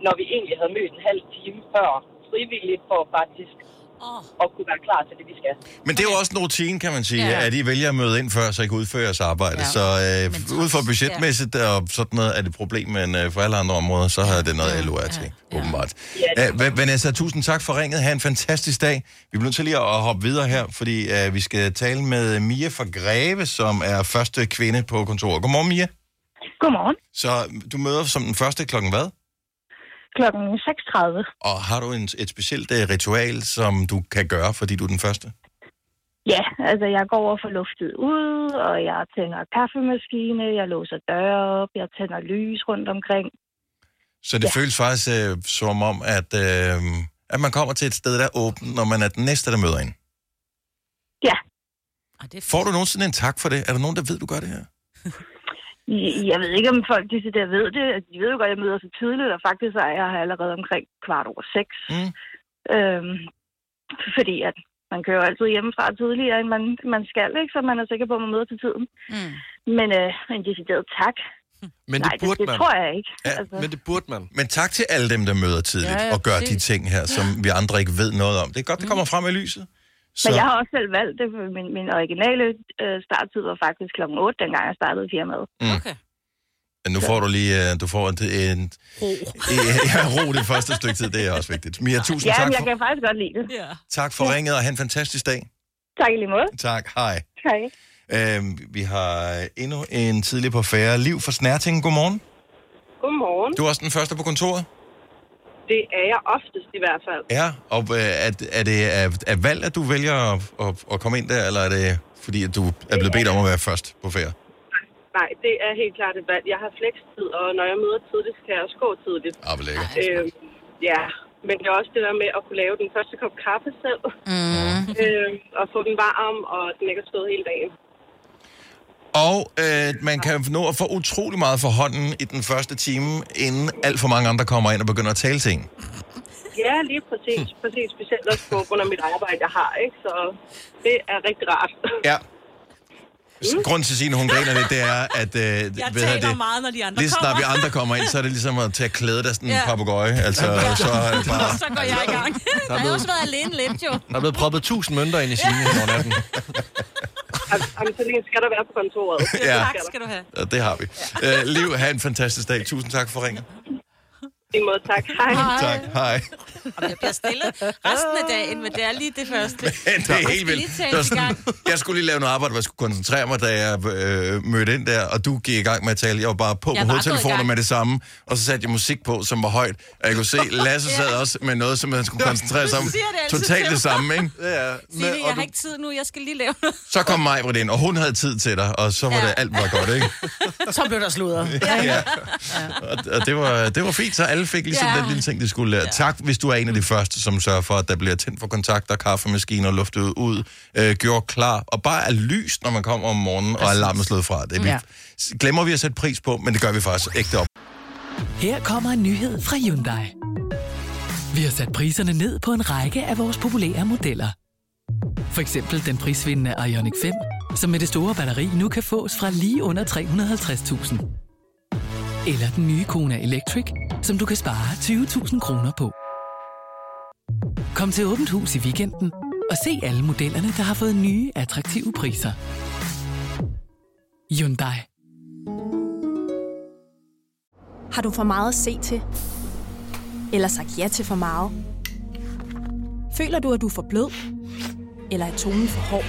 [SPEAKER 6] når vi egentlig havde mødt en halv time før frivilligt for faktisk
[SPEAKER 4] Åh.
[SPEAKER 6] at kunne være klar til det, vi skal.
[SPEAKER 1] Men det er jo også en rutine, kan man sige, ja.
[SPEAKER 2] Ja.
[SPEAKER 1] at I vælger at møde ind før, så I kan udføre jeres arbejde. Ja.
[SPEAKER 2] Ja.
[SPEAKER 1] Så øh,
[SPEAKER 4] Men
[SPEAKER 1] ud fra budgetmæssigt og sådan noget er det et problem, men øh, for alle andre områder, så har det noget
[SPEAKER 2] Ja.
[SPEAKER 1] LOR til,
[SPEAKER 2] Ja.
[SPEAKER 1] åbenbart.
[SPEAKER 6] Ja, det-
[SPEAKER 1] Ja, Vanessa, tusind tak for ringet. Ha' en fantastisk dag. Vi bliver nødt til lige at hoppe videre her, fordi øh, vi skal tale med Mia fra Greve, som er første kvinde på kontoret. Godmorgen, Mia.
[SPEAKER 7] Godmorgen.
[SPEAKER 1] Så du møder som den første klokken hvad?
[SPEAKER 7] Klokken 6.30.
[SPEAKER 1] Og har du en, et specielt øh, ritual, som du kan gøre, fordi du er den første?
[SPEAKER 7] Ja, altså jeg går over for luftet ud, og jeg tænder kaffemaskine, jeg låser døre op, jeg tænder lys rundt omkring.
[SPEAKER 1] Så det ja. føles faktisk øh, som om, at, øh, at man kommer til et sted, der er åbent, når man er den næste, der møder en.
[SPEAKER 7] Ja,
[SPEAKER 1] Får du nogensinde en tak for det? Er der nogen, der ved, du gør det her?
[SPEAKER 7] Jeg ved ikke, om folk de der ved det. De ved jo godt, at jeg møder så tidligt, og faktisk er jeg her allerede omkring kvart over seks.
[SPEAKER 1] Mm.
[SPEAKER 7] Øhm, fordi at man kører jo altid hjemmefra tidligere, end man, man skal, ikke? så man er sikker på, at man møder til tiden.
[SPEAKER 4] Mm.
[SPEAKER 7] Men øh, en decideret tak,
[SPEAKER 3] Men
[SPEAKER 7] nej,
[SPEAKER 3] det
[SPEAKER 7] det,
[SPEAKER 3] burde
[SPEAKER 7] det
[SPEAKER 3] man.
[SPEAKER 7] tror jeg ikke.
[SPEAKER 1] Ja,
[SPEAKER 7] altså,
[SPEAKER 3] Men det burde man.
[SPEAKER 1] Men tak til alle dem, der møder tidligt ja,
[SPEAKER 2] Ja,
[SPEAKER 1] ja,
[SPEAKER 2] ja,
[SPEAKER 1] og gør
[SPEAKER 2] præcis.
[SPEAKER 1] de ting her, som vi andre ikke ved noget om. Det er godt, det kommer frem i lyset. Så,
[SPEAKER 7] Men jeg har også selv valgt det, for min, min originale øh, starttid var faktisk klokken 8, dengang jeg startede firmaet.
[SPEAKER 4] Okay.
[SPEAKER 1] men nu får du lige øh, du får en, en,
[SPEAKER 4] Ro.
[SPEAKER 1] ja, ro det første stykke tid, det er også vigtigt. Mia, tusind
[SPEAKER 7] Ja,
[SPEAKER 1] tak
[SPEAKER 7] men jeg
[SPEAKER 1] for,
[SPEAKER 7] kan faktisk godt lide det.
[SPEAKER 4] Ja.
[SPEAKER 1] tak for ringet, og have en fantastisk dag.
[SPEAKER 7] Tak i lige måde.
[SPEAKER 1] Tak, hej.
[SPEAKER 7] Hej.
[SPEAKER 1] Øhm, vi har endnu en tidlig på færre. Liv fra Snærtingen, godmorgen.
[SPEAKER 6] Godmorgen.
[SPEAKER 1] Du er også den første på kontoret?
[SPEAKER 6] Det er jeg oftest i hvert fald.
[SPEAKER 1] Ja, og øh, er, er det af, af valg, at du vælger at, at, at komme ind der, eller er det fordi, at du er blevet bedt om at være først på færre?
[SPEAKER 6] Nej, det er helt klart et valg. Jeg har flekstid, og når jeg møder tidligt, skal jeg også gå tidligt.
[SPEAKER 1] Ah, hvor lækkert.
[SPEAKER 6] Øh, ja, men det er også det der med at kunne lave den første kop kaffe selv.
[SPEAKER 2] Mm.
[SPEAKER 6] øh, og få den varm, og den ikke har stået hele dagen.
[SPEAKER 1] Og øh, man kan nå at få utrolig meget for hånden i den første time, inden alt for mange andre kommer ind og begynder at tale til en.
[SPEAKER 6] Ja, lige præcis. præcis specielt også på grund af mit arbejde, jeg har. Ikke? Så det er rigtig rart.
[SPEAKER 1] Ja. Mm. Grunden til, at Signe, hun griner lidt, det er, at øh,
[SPEAKER 4] Jeg
[SPEAKER 1] ved jeg
[SPEAKER 4] taler
[SPEAKER 1] det,
[SPEAKER 4] meget, når de andre
[SPEAKER 1] lige snart vi
[SPEAKER 4] kommer.
[SPEAKER 1] andre kommer ind, så er det ligesom at tage klæde dig sådan en
[SPEAKER 4] Ja.
[SPEAKER 1] papegøje. Altså, så er det bare...
[SPEAKER 4] Så går jeg i gang. Der har også været alene lidt, jo.
[SPEAKER 3] Der er blevet proppet 1000 mønter ind i sine over natten.
[SPEAKER 6] Jamen, så længe skal der være på kontoret.
[SPEAKER 1] Ja.
[SPEAKER 4] Tak skal du have.
[SPEAKER 1] Ja, det har vi. Øh, Liv, have en fantastisk dag. Tusind tak for ringen.
[SPEAKER 6] I måde, tak. Hej.
[SPEAKER 1] Tak. Hej.
[SPEAKER 4] Jamen, jeg bliver stille resten af dagen, men det er lige det første.
[SPEAKER 1] Men det er helt vildt.
[SPEAKER 4] lige
[SPEAKER 1] sådan,
[SPEAKER 4] gang.
[SPEAKER 1] jeg skulle lige lave noget arbejde, hvor jeg skulle koncentrere mig, da jeg øh, mødte ind der, og du gik i gang med at tale. Jeg var bare på
[SPEAKER 4] Jeg
[SPEAKER 1] på hovedtelefoner med det samme, og så satte jeg musik på, som var højt. Og jeg kunne se, Lasse sad også med noget, som man skulle koncentrere sig om.
[SPEAKER 4] Du siger det altid
[SPEAKER 1] Totalt det samme, ikke?
[SPEAKER 3] Ja,
[SPEAKER 4] Sig det, jeg har ikke tid nu, jeg skal lige lave noget.
[SPEAKER 1] Så kom mig ind, og hun havde tid til dig, og så var
[SPEAKER 4] Ja.
[SPEAKER 1] det alt var godt, ikke?
[SPEAKER 2] Så blev der sludret.
[SPEAKER 1] Ja. Og, og det, var, det var fint, så alle fik ligesom
[SPEAKER 4] Ja.
[SPEAKER 1] den lille ting, de skulle lære. Tak, hvis du er en af de første, som sørger for, at der bliver tændt for kontakter, kaffemaskiner, luftet ud, øh, gjort klar, og bare er lys, når man kommer om morgenen, og alarmen slået fra. Det vi,
[SPEAKER 2] Ja.
[SPEAKER 1] glemmer vi at sætte pris på, men det gør vi faktisk ægte op.
[SPEAKER 8] Her kommer en nyhed fra Hyundai. Vi har sat priserne ned på en række af vores populære modeller. For eksempel den prisvindende Ioniq 5, som med det store batteri nu kan fås fra lige under 350.000. Eller den nye Kona Electric, som du kan spare 20.000 kroner på. Kom til Åbent Hus i weekenden og se alle modellerne, der har fået nye, attraktive priser. Hyundai.
[SPEAKER 9] Har du for meget at se til? Eller sagt ja til for meget? Føler du, at du er for blød? Eller er tonen for hård?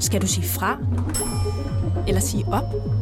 [SPEAKER 9] Skal du sige fra? Eller sige op?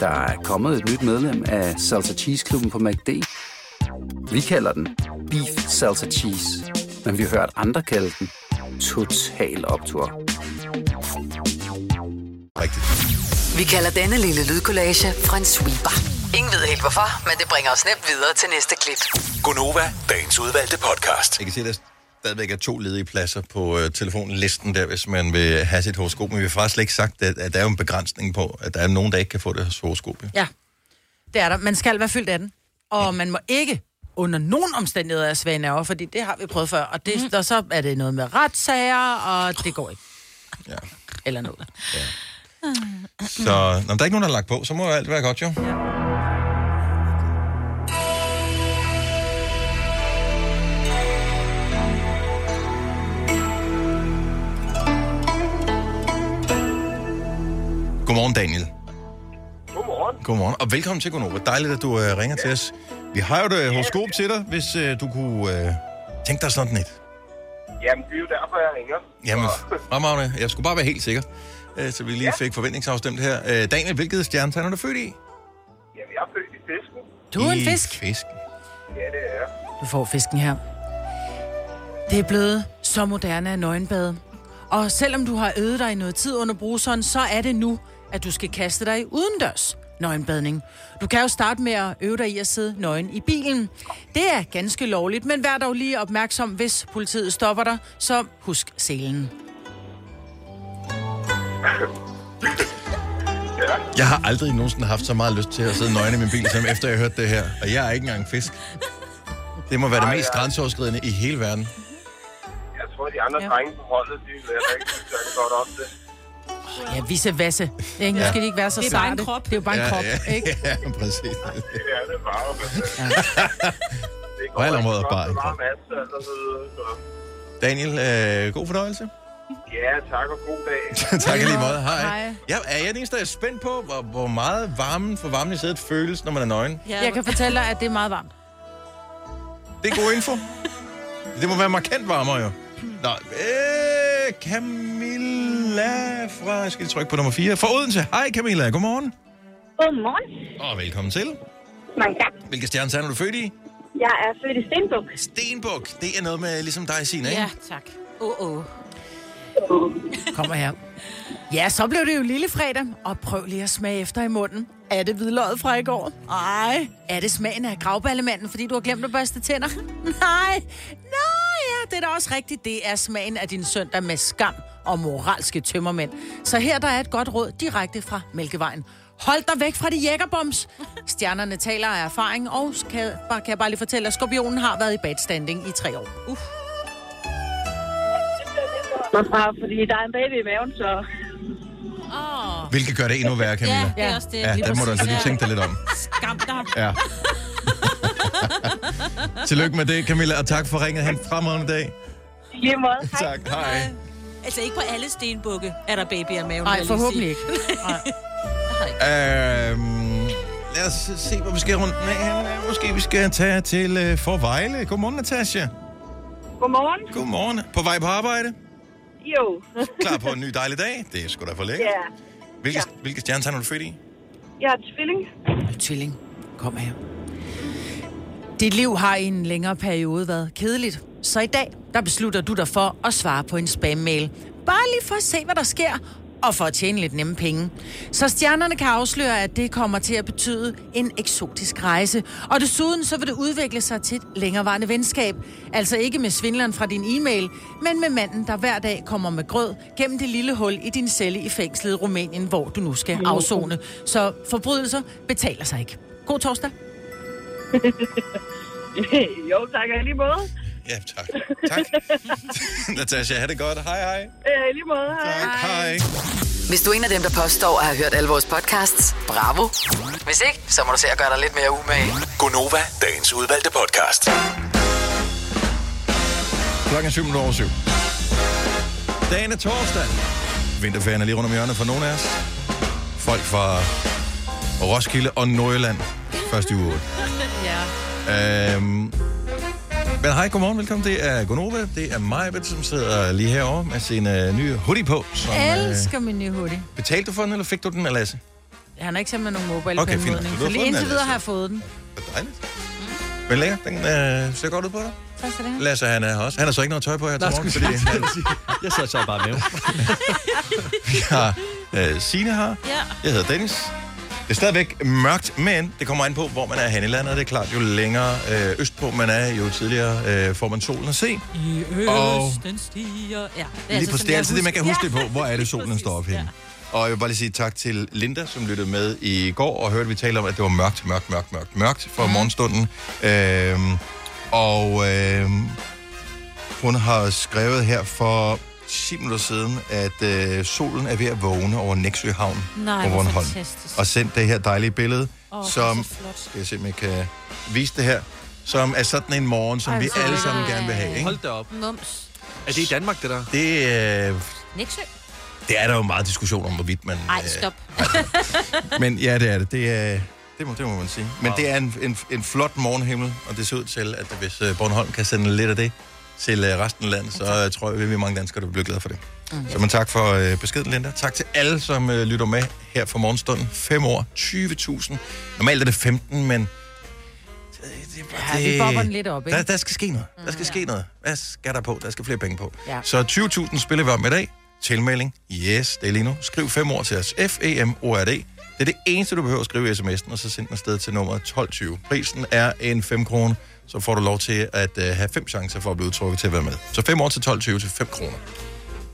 [SPEAKER 10] Der er kommet et nyt medlem af Salsa Cheese Klubben på MACD. Vi kalder den Beef Salsa Cheese, men vi har hørt andre kalde den total optur.
[SPEAKER 1] Rigtigt.
[SPEAKER 5] Vi kalder denne lille lydkollage en sweeper. Ingen ved helt hvorfor, men det bringer os nemt videre til næste klip.
[SPEAKER 1] Gonova, dagens udvalgte podcast. Jeg kan se, at der stadigvæk er to ledige pladser på øh, telefonlisten der, hvis man vil have sit horoskop. Men vi har faktisk slet ikke sagt, at, at der er jo en begrænsning på, at der er nogen, der ikke kan få det horoskop.
[SPEAKER 2] Ja, det er der. Man skal være fyldt af den. Og man må ikke under nogen omstændigheder af svage nerver, fordi det har vi prøvet før. Og, det, mm. og så er det noget med retssager, og det går ikke.
[SPEAKER 1] Ja.
[SPEAKER 2] Eller noget.
[SPEAKER 1] Så når der er ikke nogen, der har lagt på, så må jo alt være godt, jo. Ja. Godmorgen, Daniel.
[SPEAKER 11] Godmorgen.
[SPEAKER 1] Godmorgen, og velkommen til Gonova. Dejligt, at du uh, ringer til os. Vi har jo et uh, horoskop til dig, hvis uh, du kunne uh, tænke dig sådan et.
[SPEAKER 11] Jamen, det er jo derfor, jeg ringer.
[SPEAKER 1] Jamen, fremragende. Jeg skulle bare være helt sikker, uh, så vi lige fik forventningsafstemt her. Uh, Daniel, hvilket stjernetegn er du født i?
[SPEAKER 11] Jamen, jeg er født i fisken.
[SPEAKER 2] Du er en
[SPEAKER 1] I
[SPEAKER 2] fisk.
[SPEAKER 1] Fisken.
[SPEAKER 11] Ja, det er jeg.
[SPEAKER 2] Du får fisken her. Det er blevet så moderne af nøgenbade. Og selvom du har øvet dig i noget tid under bruseren, så er det nu, at du skal kaste dig udendørs nøgenbadning. Du kan jo starte med at øve dig i at sidde nøgen i bilen. Det er ganske lovligt, men vær dog lige opmærksom, hvis politiet stopper dig, så husk selen.
[SPEAKER 1] Jeg har aldrig nogensinde haft så meget lyst til at sidde nøgen i min bil, som efter jeg hørte det her. Og jeg er ikke engang fisk. Det må være det mest grænseoverskridende i hele verden.
[SPEAKER 11] Jeg tror, de andre
[SPEAKER 2] Ja.
[SPEAKER 11] drenge på holdet, de vil ikke særlig godt om det.
[SPEAKER 2] Ja, visse vasse. Ikke? Nu
[SPEAKER 1] Ja.
[SPEAKER 2] skal de ikke være så
[SPEAKER 4] Det er bare en
[SPEAKER 2] sarte.
[SPEAKER 4] krop.
[SPEAKER 2] Det er jo bare en
[SPEAKER 1] ja,
[SPEAKER 2] krop,
[SPEAKER 1] ja,
[SPEAKER 2] ikke?
[SPEAKER 1] Ja, præcis.
[SPEAKER 11] Det er det bare. Det
[SPEAKER 1] På alle
[SPEAKER 11] rigtig
[SPEAKER 1] bare en krop.
[SPEAKER 11] Det.
[SPEAKER 1] Daniel, øh, god fornøjelse.
[SPEAKER 11] Ja, tak og god dag.
[SPEAKER 1] tak lige måde. Hej.
[SPEAKER 2] Hej.
[SPEAKER 1] Ja, er jeg den eneste, der er spændt på, hvor, hvor meget varmen for varmen i sædet føles, når man er nøgen?
[SPEAKER 4] Ja,
[SPEAKER 2] Jeg kan fortælle dig, at det er meget varmt.
[SPEAKER 1] Det er god info. Det må være markant varmere, jo. Nå, øh, Camilla fra... Jeg skal trykke på nummer 4. Fra Odense. Hej Camilla, godmorgen.
[SPEAKER 7] Godmorgen.
[SPEAKER 1] Og velkommen til.
[SPEAKER 7] Mange tak.
[SPEAKER 1] Hvilke stjernetegn er du født i?
[SPEAKER 7] Jeg er født i Stenbuk.
[SPEAKER 1] Stenbuk. Det er noget med ligesom dig, Signe, ikke?
[SPEAKER 4] Ja, tak. Åh, oh, oh.
[SPEAKER 2] Kommer her. Ja, så blev det jo lille fredag, og prøv lige at smage efter i munden. Er det hvidløget fra i går? Ej. Er det smagen af gravballemanden, fordi du har glemt at børste tænder? Nej. Det er da også rigtigt. Det er smagen af din søndag med skam og moralske tømmermænd. Så her der er et godt råd direkte fra Mælkevejen. Hold dig væk fra de jækkerbombs. Stjernerne taler af erfaring, og kan, bare- kan jeg bare lige fortælle, at skorpionen har været i bad standing i tre år. Uh.
[SPEAKER 7] Fordi der er en baby i maven, så...
[SPEAKER 4] Oh.
[SPEAKER 1] Hvilket gør det endnu værre, Camilla.
[SPEAKER 4] Ja, det er også det.
[SPEAKER 1] Ja, der må du altså lige tænke dig lidt om.
[SPEAKER 4] Skam dig.
[SPEAKER 1] Ja. Tillykke med det, Camilla, og tak for ringet. Ha' en fremragende dag.
[SPEAKER 7] Lige måde. Hej.
[SPEAKER 1] Tak, hej.
[SPEAKER 4] Altså ikke på alle stenbukke er der babyer i maven.
[SPEAKER 2] Nej, forhåbentlig ikke.
[SPEAKER 1] Øhm, lad os se, hvor vi skal rundt med henne. Måske vi skal tage til øh, Forvejle. Godmorgen, Natasha.
[SPEAKER 7] Godmorgen.
[SPEAKER 1] Godmorgen. På vej på arbejde.
[SPEAKER 7] Jo.
[SPEAKER 1] Klar på en ny dejlig dag. Det er sgu da for lækkert.
[SPEAKER 7] Ja.
[SPEAKER 1] Hvilke, hvilke stjernetegn er du født i?
[SPEAKER 7] Jeg er tvilling.
[SPEAKER 2] Tvilling, kom her. Dit liv har i en længere periode været kedeligt. Så i dag, der beslutter du dig for at svare på en spam-mail. Bare lige for at se, hvad der sker, og for at tjene lidt nemme penge. Så stjernerne kan afsløre, at det kommer til at betyde en eksotisk rejse. Og desuden så vil det udvikle sig til et længerevarende venskab. Altså ikke med svindleren fra din e-mail, men med manden, der hver dag kommer med grød gennem det lille hul i din celle i fængslet i Rumænien, hvor du nu skal afzone. Så forbrydelser betaler sig ikke. God torsdag.
[SPEAKER 7] jo, tak. I lige måde.
[SPEAKER 1] Ja, tak. Tak. Natasha, have det godt. Hej, hej.
[SPEAKER 7] I lige måde. Hej.
[SPEAKER 1] Tak, hej.
[SPEAKER 5] Hvis du er en af dem, der påstår at have hørt alle vores podcasts, bravo. Hvis ikke, så må du se at gøre dig lidt mere umage.
[SPEAKER 12] Gonova, dagens udvalgte podcast.
[SPEAKER 1] Klokken er 7 minutter over 7. Dagen er torsdag. Vinterferien er lige rundt om hjørnet for nogle af os. Folk fra Roskilde og Nordjylland. Først i uge.
[SPEAKER 4] Ja.
[SPEAKER 1] Øhm, men hej, godmorgen, velkommen. Det er Gonova. Det er mig, som sidder lige herovre med sin uh, nye hoodie på. Som,
[SPEAKER 2] Jeg
[SPEAKER 1] øh,
[SPEAKER 2] elsker min nye hoodie.
[SPEAKER 1] betalte du for den, eller fik du den af Lasse?
[SPEAKER 2] Han har ikke sendt mig nogen mobile
[SPEAKER 1] Okay, fint. Så den,
[SPEAKER 2] indtil videre har jeg fået den.
[SPEAKER 1] Hvor dejligt. Men lækker, den øh, ser godt ud på dig.
[SPEAKER 2] Tak skal du have.
[SPEAKER 1] Lasse, han er også. Han har så ikke noget tøj på her til morgen, fordi
[SPEAKER 3] jeg
[SPEAKER 1] han,
[SPEAKER 3] Jeg sad så bare med.
[SPEAKER 1] vi har øh, Signe her.
[SPEAKER 4] Ja.
[SPEAKER 1] Jeg hedder Dennis. Det er stadigvæk mørkt, men det kommer an på, hvor man er hen i landet. Det er klart, jo længere øh, østpå man er, jo tidligere øh, får man solen at se.
[SPEAKER 4] I
[SPEAKER 1] Og-
[SPEAKER 4] østen stiger... Ja, det
[SPEAKER 1] Lige
[SPEAKER 4] altså
[SPEAKER 1] på
[SPEAKER 4] sådan,
[SPEAKER 1] det er altid det, man kan huske
[SPEAKER 4] husker-
[SPEAKER 1] det på. Hvor er det, solen står op henne? Og jeg vil bare lige sige tak til Linda, som lyttede med i går og hørte, vi talte om, at det var mørkt, mørkt, mørkt, mørkt, mørkt for morgenstunden. Øhm, og øhm, hun har skrevet her for 10 minutter siden, at øh, solen er ved at vågne over Næksø Havn
[SPEAKER 4] Nej,
[SPEAKER 1] på Bornholm.
[SPEAKER 4] fantastisk.
[SPEAKER 1] Og sendt det her dejlige billede,
[SPEAKER 4] er
[SPEAKER 1] som,
[SPEAKER 4] så flot.
[SPEAKER 1] skal jeg se, om jeg kan vise det her, som er sådan en morgen, som
[SPEAKER 4] Ej,
[SPEAKER 1] vi
[SPEAKER 4] så
[SPEAKER 1] alle
[SPEAKER 4] er
[SPEAKER 1] sammen gerne vil have. Ikke?
[SPEAKER 3] Hold da op.
[SPEAKER 4] Mums.
[SPEAKER 3] Er det i Danmark, det der?
[SPEAKER 1] Det, øh,
[SPEAKER 4] Nexø?
[SPEAKER 1] det er der jo meget diskussion om, hvorvidt man...
[SPEAKER 4] Ej,
[SPEAKER 1] øh,
[SPEAKER 4] stop.
[SPEAKER 1] Men ja, det er det. Det, er, det, må, det må man sige. Men det er en, en, en flot morgenhimmel, og det ser ud til, at hvis øh, Bornholm kan sende lidt af det til øh, resten af landet, så øh, tror jeg, at vi er mange danskere, der vil blive glade for det. Mm. Så men tak for øh, beskeden, Linda. Tak til alle, som øh, lytter med her for morgenstunden. 5 år, 20.000. Normalt er det 15, men...
[SPEAKER 2] Ja, vi bobber den lidt op, ikke?
[SPEAKER 1] Der, der skal ske noget. Der skal ske noget. Hvad skal der på? Der skal flere penge på.
[SPEAKER 2] Ja.
[SPEAKER 1] Så 20.000 spiller vi om i dag. Tilmelding. Yes, det er lige nu. Skriv fem ord til os. F-E-M-O-R-D. Det er det eneste, du behøver at skrive i sms'en, og så send den afsted til nummer 1220. Prisen er en 5 kroner, så får du lov til at øh, have fem chancer for at blive trukket til at være med. Så 5 år til 1220 til 5 kroner.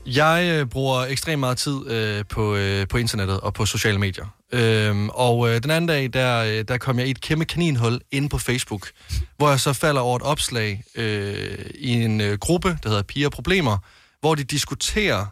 [SPEAKER 3] Jeg øh, bruger ekstremt meget tid øh, på, øh, på internettet og på sociale medier. Øhm, og øh, den anden dag, der, øh, der kom jeg i et kæmpe kaninhul inde på Facebook, hvor jeg så falder over et opslag øh, i en øh, gruppe, der hedder Piger Problemer, hvor de diskuterer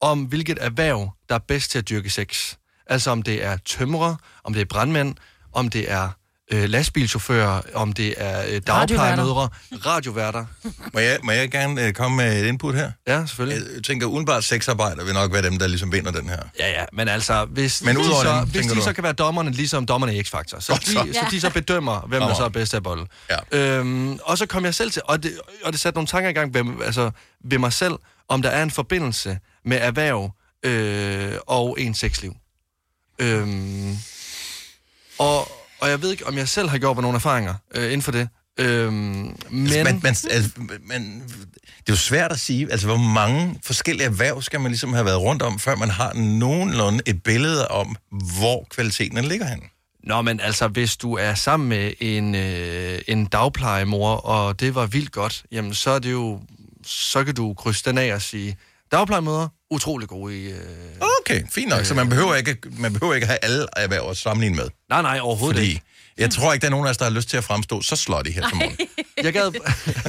[SPEAKER 3] om, hvilket erhverv, der er bedst til at dyrke sex. Altså om det er tømrer, om det er brandmænd, om det er øh, lastbilchauffører, om det er øh, dagplejemødre, radioværter.
[SPEAKER 1] Må jeg, må jeg gerne uh, komme med et input her?
[SPEAKER 3] Ja, selvfølgelig.
[SPEAKER 1] Jeg tænker, udenbart sexarbejder vil nok være dem, der ligesom vinder den her.
[SPEAKER 3] Ja, ja, men altså, hvis,
[SPEAKER 1] Men
[SPEAKER 3] de, så,
[SPEAKER 1] dem,
[SPEAKER 3] hvis de
[SPEAKER 1] du?
[SPEAKER 3] så kan være dommerne, ligesom dommerne i X-Factor, så,
[SPEAKER 1] Godt
[SPEAKER 3] de,
[SPEAKER 1] så.
[SPEAKER 3] så de så bedømmer, hvem der så er bedst af bold.
[SPEAKER 1] Ja.
[SPEAKER 3] Øhm, og så kom jeg selv til, og det, og det satte nogle tanker i gang ved, altså, ved mig selv, om der er en forbindelse med erhverv øh, og en sexliv. Øhm, og, og jeg ved ikke, om jeg selv har gjort mig nogle erfaringer øh, inden for det. Øhm, men...
[SPEAKER 1] Men, men, altså, men det er jo svært at sige, altså hvor mange forskellige erhverv skal man ligesom have været rundt om, før man har nogenlunde et billede om, hvor kvaliteten ligger hen.
[SPEAKER 3] Nå, men altså, hvis du er sammen med en, øh, en dagplejemor, og det var vildt godt, jamen så er det jo, så kan du krydse den af og sige, dagplejemøder, utrolig gode i... Øh...
[SPEAKER 1] Okay, fint nok. Så man behøver ikke, man behøver ikke have alle erhverv at sammenligne med.
[SPEAKER 3] Nej, nej, overhovedet
[SPEAKER 1] Fordi
[SPEAKER 3] ikke.
[SPEAKER 1] jeg tror ikke, der er nogen af os, der har lyst til at fremstå så slutty her til morgen.
[SPEAKER 3] Jeg gad,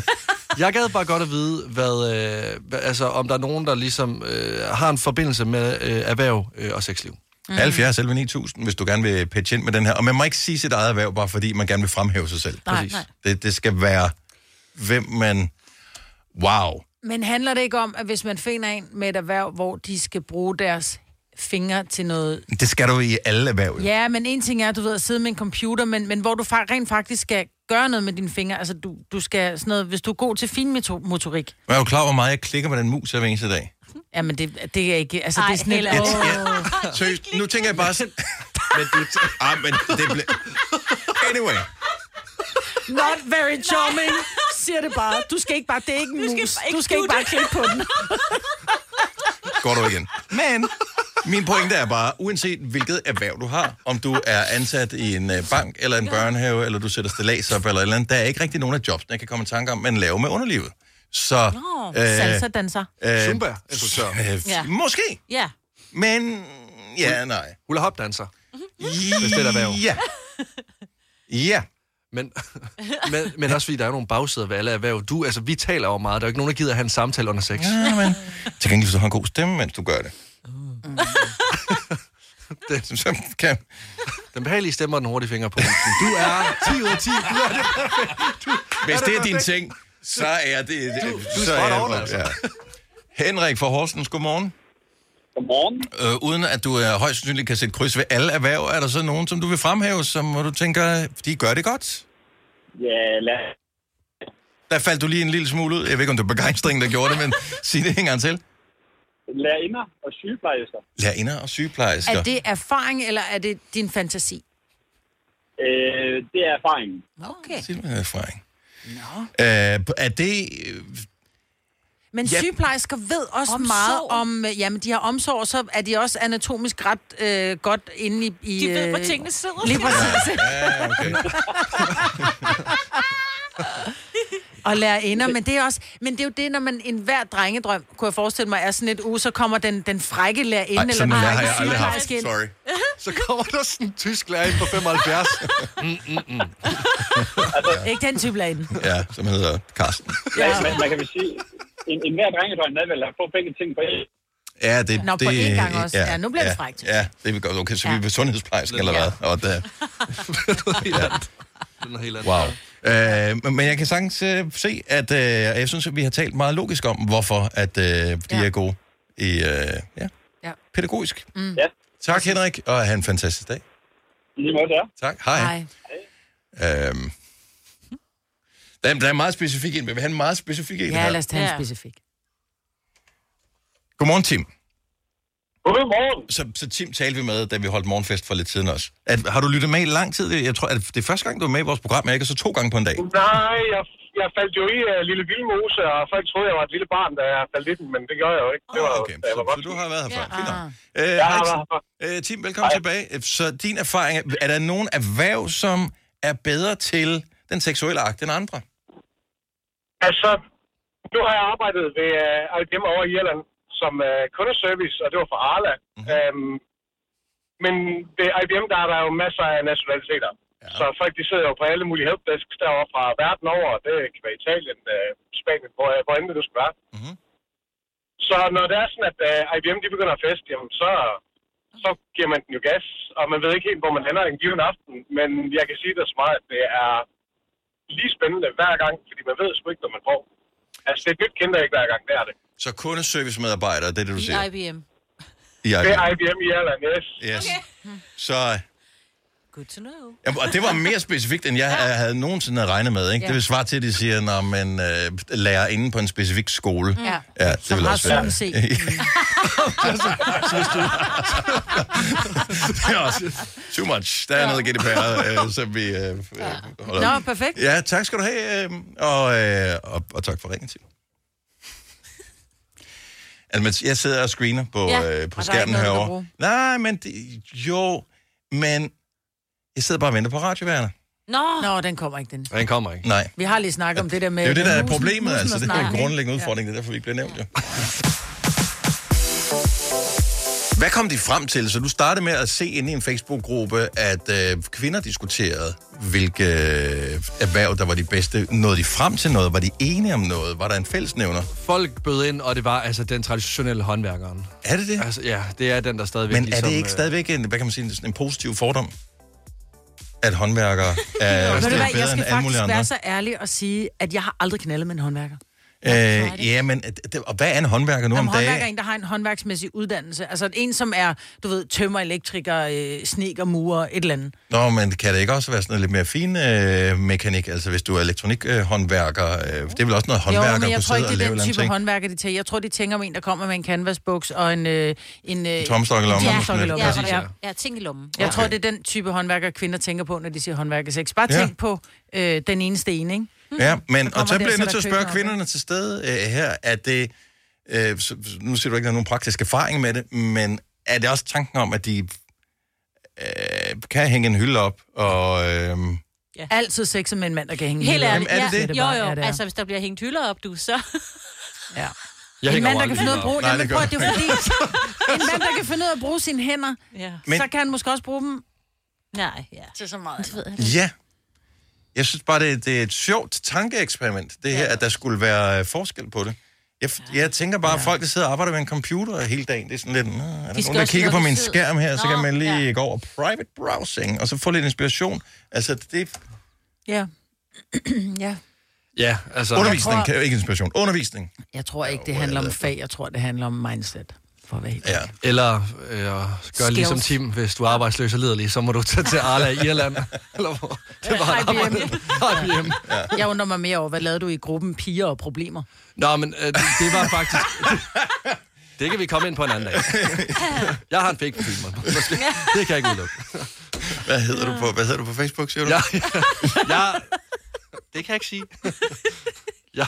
[SPEAKER 3] jeg gad bare godt at vide, hvad, øh, hvad, altså, om der er nogen, der ligesom øh, har en forbindelse med øh, erhverv øh, og sexliv.
[SPEAKER 1] Mm. 70 selv 9000, hvis du gerne vil pitche ind med den her. Og man må ikke sige sit eget erhverv, bare fordi man gerne vil fremhæve sig selv.
[SPEAKER 2] Nej, nej.
[SPEAKER 1] Det, det skal være, hvem man... Wow.
[SPEAKER 2] Men handler det ikke om, at hvis man finder en med et erhverv, hvor de skal bruge deres fingre til noget...
[SPEAKER 1] Det skal du i alle erhverv. jo.
[SPEAKER 2] Ja, men en ting er, du ved, at sidde med en computer, men, men hvor du fa- rent faktisk skal gøre noget med dine fingre. Altså, du, du skal sådan noget... Hvis du er god til finmotorik,
[SPEAKER 1] Men er du klar, hvor meget jeg klikker med den mus hver eneste dag?
[SPEAKER 2] jamen det, det er ikke... Altså,
[SPEAKER 4] Ej,
[SPEAKER 2] det er sådan et...
[SPEAKER 4] ikke.
[SPEAKER 1] Seriøst, nu tænker jeg bare sådan... men du... Ah, men det ble... Anyway.
[SPEAKER 2] Not very charming, siger det bare. Du skal ikke bare... Det er ikke en
[SPEAKER 4] skal
[SPEAKER 2] mus.
[SPEAKER 4] bare ikke
[SPEAKER 2] Du skal ikke bare klikke på den.
[SPEAKER 1] Går du igen. Men min pointe er bare, uanset hvilket erhverv du har, om du er ansat i en øh, bank eller en børnehave, eller du sætter stillads op eller et eller andet, der er ikke rigtig nogen af jobs, jeg kan komme i tanke om, man laver med underlivet. Så...
[SPEAKER 2] Nå, salsa danser.
[SPEAKER 1] øh,
[SPEAKER 3] Zumba-instruktør.
[SPEAKER 1] øh,
[SPEAKER 4] Ja.
[SPEAKER 1] Måske,
[SPEAKER 4] Ja.
[SPEAKER 1] men... Ja, nej.
[SPEAKER 3] Hula hop danser. Hvis det er et erhverv.
[SPEAKER 1] Ja. Ja.
[SPEAKER 3] Men, men, men også fordi, der er nogle bagsider ved alle erhverv. Du, altså, vi taler jo meget. Der er jo ikke nogen, der gider have en samtale under sex.
[SPEAKER 1] Ja, men... Til gengæld, hvis du har en god stemme, mens du gør det. det så kan...
[SPEAKER 3] Den behagelige stemmer og den hurtige finger på. Du er 10 ud af 10. Du er det perfekt. Du,
[SPEAKER 1] Hvis
[SPEAKER 3] er
[SPEAKER 1] det er din ting, så er det...
[SPEAKER 3] Du- du er
[SPEAKER 1] så jeg-
[SPEAKER 3] on, altså.
[SPEAKER 1] ja. Henrik fra Horsens, godmorgen.
[SPEAKER 11] Godmorgen.
[SPEAKER 1] Øh, uden at du er højst sandsynligt kan sætte kryds ved alle erhverv, er der så nogen, som du vil fremhæve, som hvor du tænker, de gør det godt?
[SPEAKER 11] Ja, lad,
[SPEAKER 1] Der faldt du lige en lille smule ud. Jeg ved ikke, om det var begejstring, der gjorde det, men sig det en gang til.
[SPEAKER 11] lærerinder og sygeplejersker.
[SPEAKER 1] Lærerinder og sygeplejersker.
[SPEAKER 2] Er det erfaring, eller er det din fantasi?
[SPEAKER 11] Øh, det er erfaringen.
[SPEAKER 2] Okay.
[SPEAKER 1] Sig det med erfaring.
[SPEAKER 2] Nå.
[SPEAKER 1] Øh, er det...
[SPEAKER 2] Men
[SPEAKER 1] Ja.
[SPEAKER 2] ja. sygeplejersker ved også
[SPEAKER 4] Omsorg.
[SPEAKER 2] meget om, øh, jamen de har omsorg, så er de også anatomisk ret øh, godt inde i... i
[SPEAKER 4] De ved, hvor
[SPEAKER 2] øh,
[SPEAKER 4] tingene sidder.
[SPEAKER 2] Lige præcis.
[SPEAKER 1] Ja, okay.
[SPEAKER 2] og lære ender, men det er også, men det er jo det, når man en hver drengedrøm, kunne jeg forestille mig, er sådan et uge, så kommer den, den frække lærerinde,
[SPEAKER 1] Ej,
[SPEAKER 2] eller
[SPEAKER 1] sådan
[SPEAKER 2] den
[SPEAKER 1] en lærer har jeg aldrig haft.
[SPEAKER 2] sygeplejerske ind.
[SPEAKER 1] Sorry.
[SPEAKER 3] Så kommer der sådan en tysk lærer ind på 75. Mm, mm, mm.
[SPEAKER 2] Ikke den type lærerinde.
[SPEAKER 1] Ja, som hedder Carsten.
[SPEAKER 13] Ja. Men man kan vel sige, en, en hver drengedrøm er vel at få begge ting på én.
[SPEAKER 1] Ja, det,
[SPEAKER 2] Nå, på
[SPEAKER 1] det,
[SPEAKER 2] én gang også. Ja, nu bliver det
[SPEAKER 1] ja,
[SPEAKER 2] frækt.
[SPEAKER 1] Ja, det er godt. Okay, så vi er ved sundhedsplejersken, eller hvad? Og det,
[SPEAKER 3] ja. Den er helt anden.
[SPEAKER 1] wow. Øh, men- jeg kan sagtens øh, se, at øh, jeg synes, at vi har talt meget logisk om, hvorfor at, øh, de
[SPEAKER 2] Ja.
[SPEAKER 1] er gode i øh, ja,
[SPEAKER 2] Ja.
[SPEAKER 1] pædagogisk.
[SPEAKER 2] Mm.
[SPEAKER 13] Ja.
[SPEAKER 1] Tak, Henrik, og have en fantastisk dag.
[SPEAKER 13] Lige måde der.
[SPEAKER 1] Tak. Hej.
[SPEAKER 2] Hej.
[SPEAKER 1] Øhm, der, er, der er meget specifik en. Vi vil have en meget specifik en
[SPEAKER 2] Ja,
[SPEAKER 1] her.
[SPEAKER 2] lad os tage en
[SPEAKER 4] Ja.
[SPEAKER 2] specifik.
[SPEAKER 1] Godmorgen, Tim.
[SPEAKER 13] Godmorgen.
[SPEAKER 1] Så, så Tim talte vi med, da vi holdt morgenfest for lidt siden også. At, har du lyttet med i lang tid? Jeg tror, at det er første gang, du er med i vores program, men ikke så to gange på en dag.
[SPEAKER 13] Nej, jeg, jeg faldt jo i uh, Lille Vildmose, og folk troede, jeg var et lille barn, da jeg faldt i den, men det gjorde jeg jo ikke. Det var,
[SPEAKER 1] okay,
[SPEAKER 13] da jeg var
[SPEAKER 1] så, så
[SPEAKER 13] voksen.
[SPEAKER 1] du har været her før.
[SPEAKER 2] Ja.
[SPEAKER 1] Fint nok.
[SPEAKER 2] Ah.
[SPEAKER 1] Øh,
[SPEAKER 13] Jeg
[SPEAKER 1] hej,
[SPEAKER 13] har
[SPEAKER 1] Tim.
[SPEAKER 13] været her.
[SPEAKER 1] Øh, Tim, velkommen tilbage. Så din erfaring, er- er der nogen erhverv, som er bedre til den seksuelle akt end andre?
[SPEAKER 13] Altså, nu har jeg arbejdet ved uh, IBM over i Irland som uh, kundeservice, og det var for Arla. Mm-hmm. Um, men ved IBM, der er der jo masser af nationaliteter. Ja. Så folk, de sidder jo på alle mulige helpdesks derovre fra verden over. Det kan være Italien, uh, Spanien, hvor, hvor end det nu skal være.
[SPEAKER 1] Mhm.
[SPEAKER 13] Så når det er sådan, at uh, IBM de begynder at feste, jamen, så, så giver man den jo gas, og man ved ikke helt, hvor man ender en given aften. Men jeg kan sige det så meget, at det er lige spændende hver gang, fordi man ved sgu ikke, hvad man får. Altså, det er et nyt kinder ikke hver gang, det er det.
[SPEAKER 1] Så kundeservice-medarbejdere, det er det, du
[SPEAKER 4] I
[SPEAKER 1] siger?
[SPEAKER 4] IBM.
[SPEAKER 1] I
[SPEAKER 13] Det er IBM i Irland, yes.
[SPEAKER 1] Yes. Så,
[SPEAKER 4] Good to know.
[SPEAKER 1] ja, og det var mere specifikt, end jeg ja. havde nogensinde regnet med. Ikke?
[SPEAKER 2] Ja.
[SPEAKER 1] Det vil svare til, at de siger, når man øh, lærer inde på en specifik skole.
[SPEAKER 2] Ja.
[SPEAKER 1] Ja, det
[SPEAKER 2] Som
[SPEAKER 1] vil også være.
[SPEAKER 2] sådan set.
[SPEAKER 1] det er også too much. Der er noget GDPR, øh, som vi øh, ja. holder.
[SPEAKER 2] Nå, perfekt.
[SPEAKER 1] Ja, tak skal du have, øh, og, øh, og, og tak for ringen til. Altså, jeg sidder og screener på,
[SPEAKER 2] Ja,
[SPEAKER 1] ja, øh, på skærmen herovre. Nej, men det, jo, men jeg sidder bare og venter på radioværende.
[SPEAKER 4] Nå,
[SPEAKER 2] Nå, den kommer ikke, den.
[SPEAKER 3] Den kommer ikke.
[SPEAKER 1] Nej.
[SPEAKER 2] Vi har lige snakket om det der med...
[SPEAKER 1] Det er jo det, der er
[SPEAKER 2] musen-
[SPEAKER 1] problemet,
[SPEAKER 2] musen
[SPEAKER 1] altså. Det er en grundlæggende udfordring, det er derfor, vi ikke bliver nævnt, jo. Hvad kom de frem til? Så du startede med at se inde i en Facebook-gruppe, at øh, kvinder diskuterede, hvilke øh, erhverv, der var de bedste. Nåede de frem til noget? Var de enige om noget? Var der en fællesnævner?
[SPEAKER 3] Folk bød ind, og det var altså den traditionelle håndværkeren.
[SPEAKER 1] Er det det?
[SPEAKER 3] Altså, ja, det er den, der stadigvæk
[SPEAKER 1] Men er
[SPEAKER 3] ligesom,
[SPEAKER 1] det ikke
[SPEAKER 3] øh,
[SPEAKER 1] stadigvæk en, hvad kan man sige, en positiv fordom? At håndværkere er bedre
[SPEAKER 2] jeg
[SPEAKER 1] end
[SPEAKER 2] skal
[SPEAKER 1] alle mulige
[SPEAKER 2] faktisk
[SPEAKER 1] andre?
[SPEAKER 2] være så ærlig og sige, at jeg har aldrig knaldet med en håndværker.
[SPEAKER 1] Øh, ja, men det, og hvad er en håndværker nu
[SPEAKER 2] Jamen,
[SPEAKER 1] om
[SPEAKER 2] håndværker er
[SPEAKER 1] dagen?
[SPEAKER 2] en, der har en håndværksmæssig uddannelse. Altså en, som er, du ved, tømmer, elektriker, øh, sneker, murer, et eller andet.
[SPEAKER 1] Nå, men kan det ikke også være sådan noget lidt mere fin øh, mekanik? Altså, hvis du er elektronikhåndværker, øh, håndværker, øh, det er vel også noget håndværker,
[SPEAKER 2] jo, men jeg tror ikke, det er
[SPEAKER 1] lave
[SPEAKER 2] den
[SPEAKER 1] en
[SPEAKER 2] type
[SPEAKER 1] ting.
[SPEAKER 2] håndværker, de tager. Jeg tror, de tænker om en, der kommer med en canvasbuks og en... Øh, en øh,
[SPEAKER 1] tomstok i lommen,
[SPEAKER 2] Ja,
[SPEAKER 1] eller
[SPEAKER 2] tomstok i lommen. Ja,
[SPEAKER 1] Præcis,
[SPEAKER 2] ja.
[SPEAKER 1] ja.
[SPEAKER 4] ja, ting i lommen.
[SPEAKER 2] Jeg tror, det er den type håndværker, kvinder tænker på, når de siger håndværkersex. Bare
[SPEAKER 1] Ja.
[SPEAKER 2] tænk på øh, den ene, ikke?
[SPEAKER 1] Ja, men
[SPEAKER 2] Så
[SPEAKER 1] og så bliver jeg nødt til at spørge kvinderne til stede øh, her, at det... Øh, så, nu siger du ikke, at der er nogen praktisk erfaring med det, men er det også tanken om, at de øh, kan hænge en hylde op, og... Øh,
[SPEAKER 2] Ja. Altid sexet med en mand, der kan hænge
[SPEAKER 4] Helt ærligt.
[SPEAKER 1] Jamen, er det
[SPEAKER 4] ja.
[SPEAKER 1] det?
[SPEAKER 4] Jo, jo.
[SPEAKER 2] ja, det er.
[SPEAKER 4] altså, hvis der bliver hængt hylder op, du, så...
[SPEAKER 2] Ja.
[SPEAKER 3] Jeg
[SPEAKER 2] en mand, der kan finde ud af at bruge...
[SPEAKER 1] Nej,
[SPEAKER 2] Jamen,
[SPEAKER 1] det
[SPEAKER 2] prøv, det er fordi... en mand, der kan finde ud af at bruge sine hænder,
[SPEAKER 4] Ja.
[SPEAKER 1] Men-
[SPEAKER 2] så kan han måske også bruge dem
[SPEAKER 4] Nej, ja.
[SPEAKER 2] til så meget.
[SPEAKER 4] Det ved jeg.
[SPEAKER 1] ja. Jeg synes bare, det, det er et sjovt tankeeksperiment, det her, at der skulle være øh, forskel på det. Jeg, jeg tænker bare, at folk, der sidder og arbejder med en computer hele dagen, det er sådan lidt, "Nå, er der
[SPEAKER 4] skal
[SPEAKER 1] nogen, der kigger på min
[SPEAKER 4] tid."
[SPEAKER 1] skærm her, så
[SPEAKER 4] Nå,
[SPEAKER 1] kan man lige
[SPEAKER 4] ja.
[SPEAKER 1] gå over private browsing, og så få lidt inspiration. Altså, det
[SPEAKER 2] Ja. ja.
[SPEAKER 3] Ja, altså...
[SPEAKER 1] undervisning,
[SPEAKER 2] tror-
[SPEAKER 1] kan jo ikke inspiration. Undervisning.
[SPEAKER 2] Jeg tror ikke, det handler om fag. Jeg tror, det handler om mindset. For at være helt
[SPEAKER 1] Ja.
[SPEAKER 3] Eller øh, gør ligesom
[SPEAKER 2] Skills.
[SPEAKER 3] Tim, hvis du er arbejdsløs og liderlig, så må du tage til Arla i Irland. Eller hvor? Det var
[SPEAKER 2] IBM.
[SPEAKER 3] IBM.
[SPEAKER 2] Jeg undrer mig mere over, hvad lavede du i gruppen Piger og Problemer?
[SPEAKER 3] Nå, men øh, det, var faktisk... Det kan vi komme ind på en anden dag. Jeg har en fake. Måske. Det kan jeg ikke udelukke.
[SPEAKER 1] Hvad hedder du på, hvad hedder du på Facebook, siger du?
[SPEAKER 3] Ja, ja, det Det kan jeg ikke sige. jeg...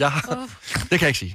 [SPEAKER 3] jeg... Det kan jeg ikke sige.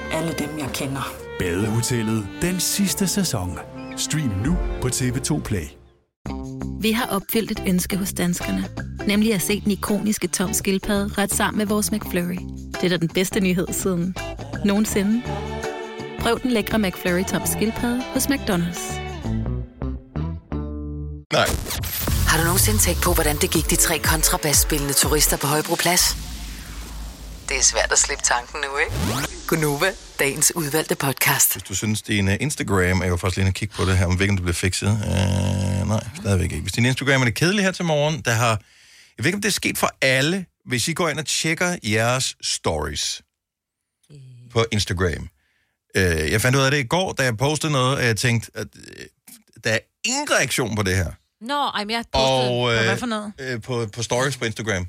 [SPEAKER 14] alle dem, jeg kender.
[SPEAKER 15] Badehotellet den sidste sæson. Stream nu på TV2 Play.
[SPEAKER 16] Vi har opfyldt et ønske hos danskerne. Nemlig at se den ikoniske tom skildpadde ret sammen med vores McFlurry. Det er da den bedste nyhed siden nogensinde. Prøv den lækre McFlurry tom skildpadde hos McDonald's.
[SPEAKER 1] Nej.
[SPEAKER 5] Har du nogensinde tænkt på, hvordan det gik de tre kontrabasspillende turister på Højbroplads? Det er svært at slippe tanken nu, ikke? Gunova, dagens udvalgte podcast.
[SPEAKER 1] Hvis du synes, din uh, Instagram, jeg var faktisk lige og kigge på det her, om om det bliver fikset. Uh, nej, stadigvæk ikke. Hvis din Instagram er det kedelige her til morgen, der har... Jeg ved ikke, om det er sket for alle, hvis I går ind og tjekker jeres stories på Instagram. Uh, jeg fandt ud af det i går, da jeg postede noget, og jeg tænkte, at uh, der er ingen reaktion på det her.
[SPEAKER 4] Nå, ej, men jeg postede...
[SPEAKER 1] Og, øh,
[SPEAKER 2] Hvad for noget?
[SPEAKER 1] Øh, på, på stories på Instagram.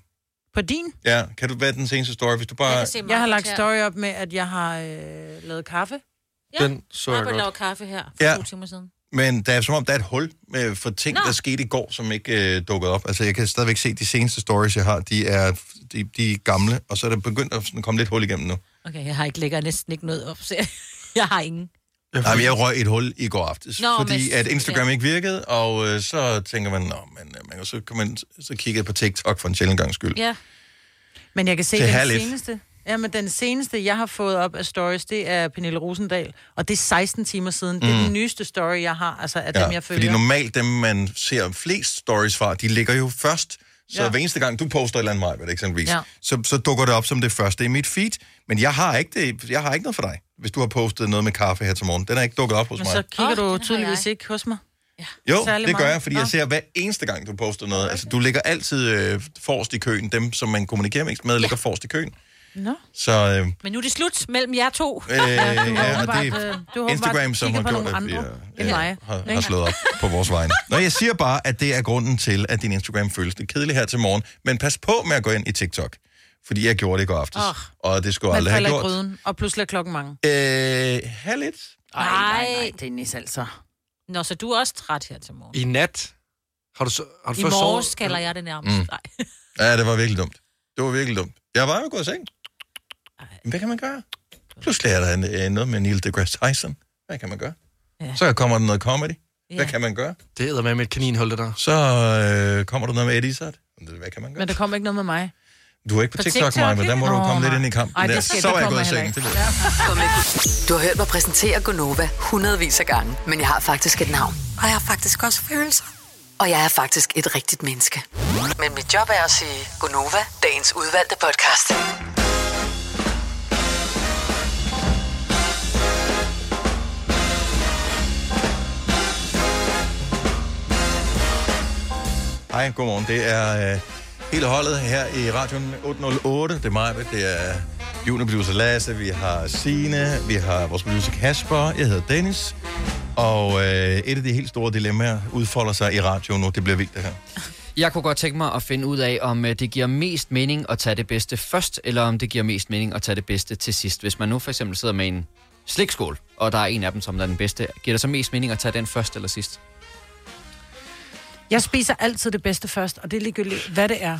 [SPEAKER 2] På din?
[SPEAKER 1] Ja, kan du være den seneste story, hvis du bare...
[SPEAKER 4] Jeg
[SPEAKER 2] Jeg har lagt story op med, at jeg har øh, lavet kaffe.
[SPEAKER 4] Ja,
[SPEAKER 1] Den så jeg
[SPEAKER 4] jeg
[SPEAKER 1] godt.
[SPEAKER 4] laver kaffe her for
[SPEAKER 1] Ja.
[SPEAKER 4] to timer siden.
[SPEAKER 1] Men der er som om, der er et hul med, for ting,
[SPEAKER 4] Nå.
[SPEAKER 1] der skete i går, som ikke øh, dukkede op. Altså, jeg kan stadigvæk se, de seneste stories, jeg har, de er, de, de er gamle, og så er der begyndt at sådan komme lidt hul igennem nu.
[SPEAKER 4] Okay, jeg har ikke lægger næsten ikke noget op, så jeg, jeg har ingen.
[SPEAKER 1] Nej, men jeg røg et hul i går aftes,
[SPEAKER 4] Nå,
[SPEAKER 1] fordi
[SPEAKER 4] men-
[SPEAKER 1] at Instagram
[SPEAKER 4] ja.
[SPEAKER 1] ikke virkede, og øh, så tænker man, nå, men øh, man så kan man så kigge på TikTok for en sjældent gang skyld.
[SPEAKER 4] Ja.
[SPEAKER 2] Men jeg kan se,
[SPEAKER 1] Til
[SPEAKER 2] den seneste, ja, men den seneste, jeg har fået op af stories, det er Pernille Rosendal. Og det er 16 timer siden. Det er
[SPEAKER 1] Mm.
[SPEAKER 2] den nyeste story, jeg har, altså af dem, jeg følger.
[SPEAKER 1] fordi normalt dem, man ser flest stories fra, de ligger jo først. Så ja.
[SPEAKER 2] Ja.
[SPEAKER 1] hver eneste gang, du poster et eller andet mig, eksempelvis, ja.
[SPEAKER 2] Ja.
[SPEAKER 1] så, så dukker det op som det første i mit feed. Men jeg har ikke, det, jeg har ikke noget for dig, hvis du har postet noget med kaffe her til morgen. Den er ikke dukket op hos
[SPEAKER 2] Men
[SPEAKER 1] mig.
[SPEAKER 2] så kigger du tydeligvis ikke hos mig.
[SPEAKER 1] Jo,
[SPEAKER 2] Særlig
[SPEAKER 1] det gør jeg, fordi
[SPEAKER 2] Nå.
[SPEAKER 1] jeg ser hver eneste gang, du poster noget. Altså, du ligger altid øh, forrest i køen. Dem, som man kommunikerer mest med, ligger forrest i køen.
[SPEAKER 2] Nå.
[SPEAKER 1] Så øh,
[SPEAKER 4] Men nu er det slut mellem jer to.
[SPEAKER 1] øh, ja, og det
[SPEAKER 2] åbenbart, øh,
[SPEAKER 1] er
[SPEAKER 2] du har
[SPEAKER 1] Instagram, som har gjort, at vi er,
[SPEAKER 2] end mig,
[SPEAKER 1] har, har slået op på vores vegne. Nå, jeg siger bare, at det er grunden til, at din Instagram føles lidt kedelig her til morgen. Men pas på med at gå ind i TikTok. Fordi jeg gjorde det i går aftes.
[SPEAKER 2] Åh.
[SPEAKER 1] Og det skulle jeg aldrig have gjort.
[SPEAKER 2] gryden, og pludselig er klokken mange.
[SPEAKER 1] Øh, have lidt.
[SPEAKER 2] Ej, nej, nej, Dennis altså.
[SPEAKER 4] Nå, så du er også træt her til morgen.
[SPEAKER 3] I nat? Har du, så, har du
[SPEAKER 4] I morges kalder jeg det nærmest.
[SPEAKER 1] Mm.
[SPEAKER 4] Nej.
[SPEAKER 1] Ja, det var virkelig dumt. Det var virkelig dumt. Jeg var jo gået i seng. Men Hvad kan man gøre? Pludselig er der en, øh, noget med Neil deGrasse Tyson. Hvad kan man gøre?
[SPEAKER 4] Ja.
[SPEAKER 1] Så kommer der noget comedy. Hvad
[SPEAKER 4] Ja.
[SPEAKER 1] kan man gøre?
[SPEAKER 3] Det æder med med et kaninhul, det der.
[SPEAKER 1] Så øh, kommer der noget med Eddie Izzard. Hvad kan man gøre?
[SPEAKER 2] Men der kommer ikke noget med mig.
[SPEAKER 1] Du er ikke på,
[SPEAKER 2] På
[SPEAKER 1] TikTok,
[SPEAKER 2] TikTok,
[SPEAKER 1] Maja, men der må du komme lidt
[SPEAKER 2] nej.
[SPEAKER 1] ind i kampen.
[SPEAKER 2] Ej, det skal-
[SPEAKER 1] så
[SPEAKER 2] det
[SPEAKER 1] er jeg gået i
[SPEAKER 2] jeg
[SPEAKER 1] seng.
[SPEAKER 2] heller
[SPEAKER 1] Det ved jeg.
[SPEAKER 5] Du har hørt mig præsentere Gonova hundredvis af gange, men jeg har faktisk et navn. Og jeg har faktisk også følelser. Og jeg er faktisk et rigtigt menneske. Men mit job er at sige Gonova, dagens udvalgte podcast.
[SPEAKER 1] Hej, godmorgen. Det er øh, hele holdet her i radioen 808. Det er mig, det er juniorproducer Lasse, vi har Sine, vi har vores producer Kasper, jeg hedder Dennis. Og øh, et af de helt store dilemmaer udfolder sig i radioen nu. Det bliver vildt, det her.
[SPEAKER 17] Jeg kunne godt tænke mig at finde ud af, om øh, det giver mest mening at tage det bedste først, eller om det giver mest mening at tage det bedste til sidst. Hvis man nu for eksempel sidder med en slikskål, og der er en af dem, som er den bedste, giver det så mest mening at tage den først eller sidst?
[SPEAKER 2] Jeg spiser altid det bedste først, og det er ligegyldigt, hvad det er.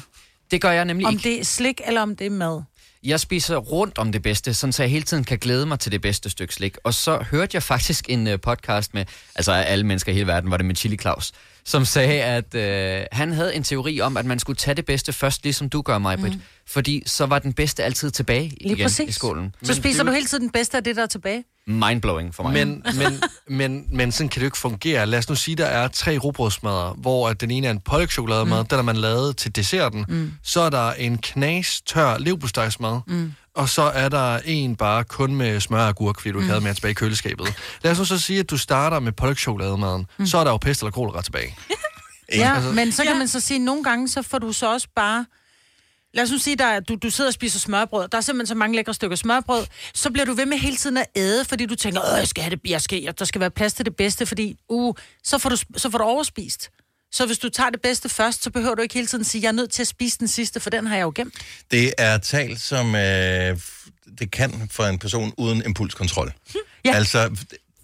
[SPEAKER 17] Det gør jeg nemlig
[SPEAKER 2] Om
[SPEAKER 17] ikke.
[SPEAKER 2] det er slik, eller om det er mad.
[SPEAKER 17] Jeg spiser rundt om det bedste, sådan så jeg hele tiden kan glæde mig til det bedste stykke slik. Og så hørte jeg faktisk en uh, podcast med, altså af alle mennesker i hele verden, var det med Chili Claus, som sagde, at øh, han havde en teori om, at man skulle tage det bedste først, ligesom du gør, mig, mm. Fordi så var den bedste altid tilbage
[SPEAKER 2] Lige
[SPEAKER 17] igen
[SPEAKER 2] præcis.
[SPEAKER 17] i skålen.
[SPEAKER 2] Så spiser du hele tiden den bedste af det, der er tilbage.
[SPEAKER 17] Mindblowing for mig.
[SPEAKER 3] Men, men, men, men sådan kan det jo ikke fungere. Lad os nu sige, der er tre rugbrødsmadder, hvor at den ene er en pålægtschokolademad, mm. den er man lavet til desserten. Mm. Så er der en knas tør leverpostejsmad, mm. Og så er der en bare kun med smør og agurk, fordi du ikke
[SPEAKER 2] Mm.
[SPEAKER 3] havde mere tilbage i køleskabet. Lad os nu så sige, at du starter med pålægtschokolademaden, mm. så er der jo pest eller kolera tilbage.
[SPEAKER 2] Ja,
[SPEAKER 3] Altså-
[SPEAKER 2] men så kan man så sige, at nogle gange, så får du så også bare... Lad os nu sige, at du, du sidder og spiser smørbrød. Der er simpelthen så mange lækre stykker smørbrød. Så bliver du ved med hele tiden at æde, fordi du tænker, Åh, jeg skal have det, jeg skal, der skal være plads til det bedste, fordi uh, så, får du, så får du overspist. Så hvis du tager det bedste først, så behøver du ikke hele tiden sige, jeg er nødt til at spise den sidste, for den har jeg jo gemt.
[SPEAKER 1] Det er talt som øh, det kan for en person uden impulskontrol.
[SPEAKER 2] Ja.
[SPEAKER 1] Altså,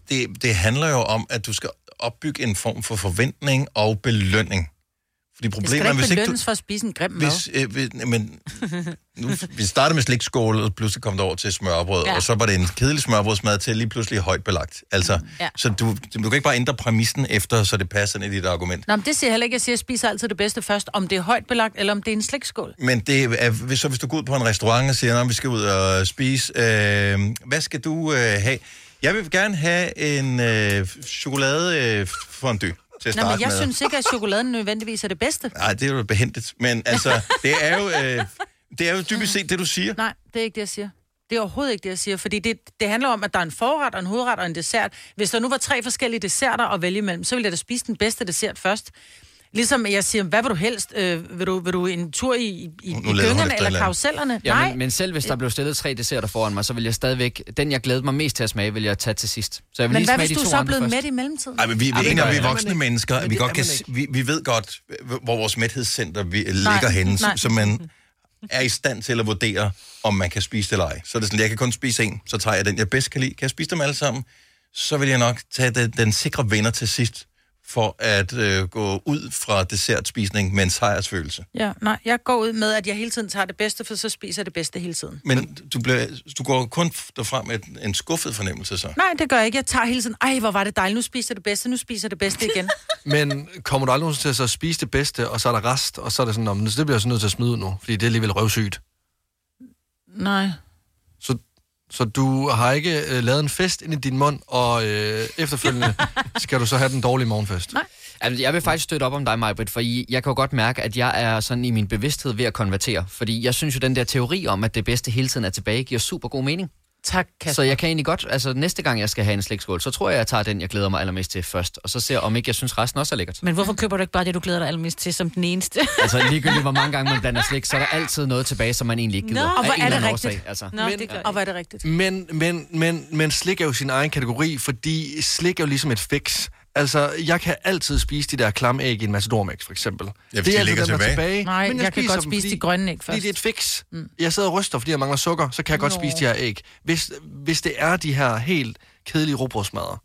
[SPEAKER 1] det, det handler jo om, at du skal opbygge en form for forventning og belønning. Fordi
[SPEAKER 2] Det skal
[SPEAKER 1] problemet
[SPEAKER 2] da
[SPEAKER 1] er,
[SPEAKER 2] ikke belønnes
[SPEAKER 1] du...
[SPEAKER 2] for at spise en grim mad.
[SPEAKER 1] Hvis, øh, hvis, men nu, vi startede med slikskål, og pludselig kom det over til smørbrød,
[SPEAKER 2] Ja.
[SPEAKER 1] og så var det en kedelig smørbrødsmad til lige pludselig højt belagt. Altså,
[SPEAKER 2] Ja.
[SPEAKER 1] Så du, du kan ikke bare ændre præmissen efter, så det passer ind i dit argument.
[SPEAKER 2] Nå, men det siger jeg heller ikke. Jeg siger, at jeg spiser altid det bedste først, om det er højt belagt, eller om det er en slægtskål.
[SPEAKER 1] Men det er, hvis, så hvis du går ud på en restaurant og siger, at vi skal ud og spise, øh, hvad skal du øh, have? Jeg vil gerne have en øh, chokolade øh, fondue til at
[SPEAKER 2] Nå,
[SPEAKER 1] starte
[SPEAKER 2] men jeg
[SPEAKER 1] med.
[SPEAKER 2] synes ikke, at chokoladen nødvendigvis er det bedste.
[SPEAKER 1] Nej, det er jo behentet. Men altså, det er jo, øh, det er jo dybest set det, du siger.
[SPEAKER 2] Nej, det er ikke det, jeg siger. Det er overhovedet ikke det, jeg siger, fordi det, det handler om, at der er en forret og en hovedret og en dessert. Hvis der nu var tre forskellige desserter at vælge imellem, så ville jeg da spise den bedste dessert først. Ligesom jeg siger, hvad vil du helst? Øh, vil, du, vil du en tur i, i, i gyngerne eller karusellerne?
[SPEAKER 17] Ja,
[SPEAKER 2] Nej,
[SPEAKER 17] men, men selv hvis der blev stillet tre desserter foran mig, så vil jeg stadigvæk... Den, jeg glæder mig mest til at smage, vil jeg tage til sidst. Så jeg vil
[SPEAKER 2] men
[SPEAKER 17] lige
[SPEAKER 2] hvad
[SPEAKER 17] smage
[SPEAKER 2] hvis
[SPEAKER 17] de
[SPEAKER 2] du så er blevet
[SPEAKER 17] først.
[SPEAKER 2] mæt i mellemtiden?
[SPEAKER 1] Ej, men vi, vi er vi
[SPEAKER 17] jeg.
[SPEAKER 1] er voksne mennesker.
[SPEAKER 17] Men
[SPEAKER 1] Vi, godt kan, vi, vi ved godt, hvor vores mæthedscenter vi ligger henne,
[SPEAKER 2] nej.
[SPEAKER 1] så man er i stand til at vurdere, om man kan spise det eller ej. Så er det sådan, jeg kan kun spise en, så tager jeg den, jeg bedst kan lide. Kan jeg spise dem alle sammen, så vil jeg nok tage den, den sikre vinder til sidst, for at øh, gå ud fra dessertspisning med en sejrsfølelse.
[SPEAKER 2] Ja, nej, jeg går ud med, at jeg hele tiden tager det bedste, for så spiser jeg det bedste hele tiden.
[SPEAKER 1] Men du, bliver, du går kun derfra med en- skuffet fornemmelse, så.
[SPEAKER 2] Nej, det gør jeg ikke. Jeg tager hele tiden, ej, hvor var det dejligt, nu spiser jeg det bedste, nu spiser jeg det bedste igen.
[SPEAKER 3] Men kommer du aldrig nogensinde til at så spise det bedste, og så er der rest, og så er det sådan, "Nå, men det bliver jeg så nødt til at smide ud nu, fordi det er alligevel røvsygt.
[SPEAKER 2] Nej.
[SPEAKER 3] Så, du har ikke øh, lavet en fest ind i din mund, og øh, efterfølgende skal du så have den dårlige morgenfest.
[SPEAKER 2] Nej.
[SPEAKER 17] Altså, jeg vil faktisk støtte op om dig, Majbrit, for jeg kan jo godt mærke, at jeg er sådan i min bevidsthed ved at konvertere. Fordi jeg synes jo, den der teori om, at det bedste hele tiden er tilbage, giver super god mening.
[SPEAKER 2] Tak, Kasper.
[SPEAKER 17] Så jeg kan egentlig godt, altså næste gang jeg skal have en slægtskål, så tror jeg, jeg tager den, jeg glæder mig allermest til først. Og så ser om ikke jeg synes resten også er lækkert.
[SPEAKER 4] Men hvorfor køber du ikke bare det, du glæder dig allermest til som den eneste?
[SPEAKER 17] Altså ligegyldigt, hvor mange gange man blander slik, så er der altid noget tilbage, som man egentlig ikke gider.
[SPEAKER 2] Nå, og hvor er det rigtigt?
[SPEAKER 17] årsag, altså.
[SPEAKER 2] Nå, men, det gør og hvor er det rigtigt?
[SPEAKER 3] Men, men, men, men slik er jo sin egen kategori, fordi slik er jo ligesom et fix. Altså, jeg kan altid spise de der klamme æg i en Matador-mix, for eksempel.
[SPEAKER 1] Ja, hvis de ligger
[SPEAKER 3] dem, der er
[SPEAKER 1] tilbage.
[SPEAKER 2] Nej,
[SPEAKER 3] Men
[SPEAKER 2] jeg kan
[SPEAKER 3] spiser
[SPEAKER 2] godt
[SPEAKER 3] dem,
[SPEAKER 2] spise
[SPEAKER 3] fordi-
[SPEAKER 2] de grønne æg
[SPEAKER 3] Fordi
[SPEAKER 2] først.
[SPEAKER 3] det er et fix. Mm. Jeg sidder og ryster, fordi jeg mangler sukker, så kan jeg godt
[SPEAKER 2] Nå.
[SPEAKER 3] spise de her æg. Hvis, hvis det er de her helt kedelige råbrødsmadder.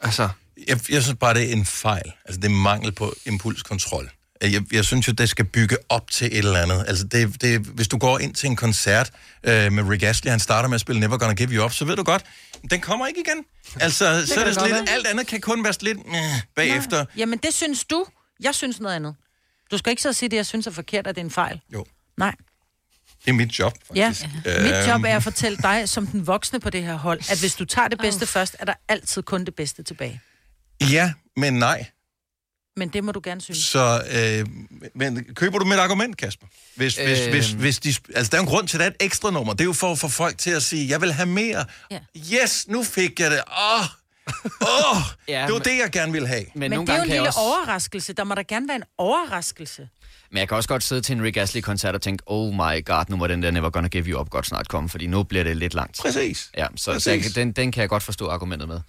[SPEAKER 3] Altså...
[SPEAKER 1] Jeg, jeg synes bare, det er en fejl. Altså, det er mangel på impulskontrol. Jeg, jeg synes jo, det skal bygge op til et eller andet. Altså, det, det, hvis du går ind til en koncert øh, med Rick Astley, han starter med at spille Never Gonna Give You Up, så ved du godt, den kommer ikke igen. Altså,
[SPEAKER 2] Det
[SPEAKER 1] så er det lidt,
[SPEAKER 2] være.
[SPEAKER 1] alt andet kan kun være lidt øh, bagefter.
[SPEAKER 2] Nej. Jamen, det synes du. Jeg synes noget andet. Du skal ikke så sige det, jeg synes er forkert, at det er en fejl.
[SPEAKER 1] Jo.
[SPEAKER 2] Nej.
[SPEAKER 1] Det er mit job,
[SPEAKER 2] Ja,
[SPEAKER 1] faktisk. Øhm,
[SPEAKER 2] mit job er at fortælle dig, som den voksne på det her hold, at hvis du tager det bedste først, er der altid kun det bedste tilbage.
[SPEAKER 1] Ja, men nej.
[SPEAKER 2] Men det må du gerne synes.
[SPEAKER 1] Så øh, men køber du mit argument, Kasper? Hvis, øh... hvis,
[SPEAKER 17] Øhm.
[SPEAKER 1] hvis, hvis de, altså, der er en grund til, at der er et ekstra nummer. Det er jo for at få folk til at sige, jeg vil have mere.
[SPEAKER 2] Ja.
[SPEAKER 1] Yes, nu fik jeg det. Åh, oh, oh,
[SPEAKER 17] Ja,
[SPEAKER 1] det var
[SPEAKER 17] men-
[SPEAKER 1] det, jeg gerne ville have.
[SPEAKER 17] Men,
[SPEAKER 2] Men
[SPEAKER 17] nogle
[SPEAKER 2] det er jo en lille
[SPEAKER 17] også...
[SPEAKER 2] overraskelse. Der må der gerne være en overraskelse.
[SPEAKER 17] Men jeg kan også godt sidde til en Rick Astley-koncert og tænke, oh my god, nu må den der Never Gonna Give You Up godt snart komme, fordi nu bliver det lidt langt.
[SPEAKER 1] Præcis.
[SPEAKER 17] Ja, så, så jeg,
[SPEAKER 1] Præcis.
[SPEAKER 17] den, den kan jeg godt forstå argumentet med.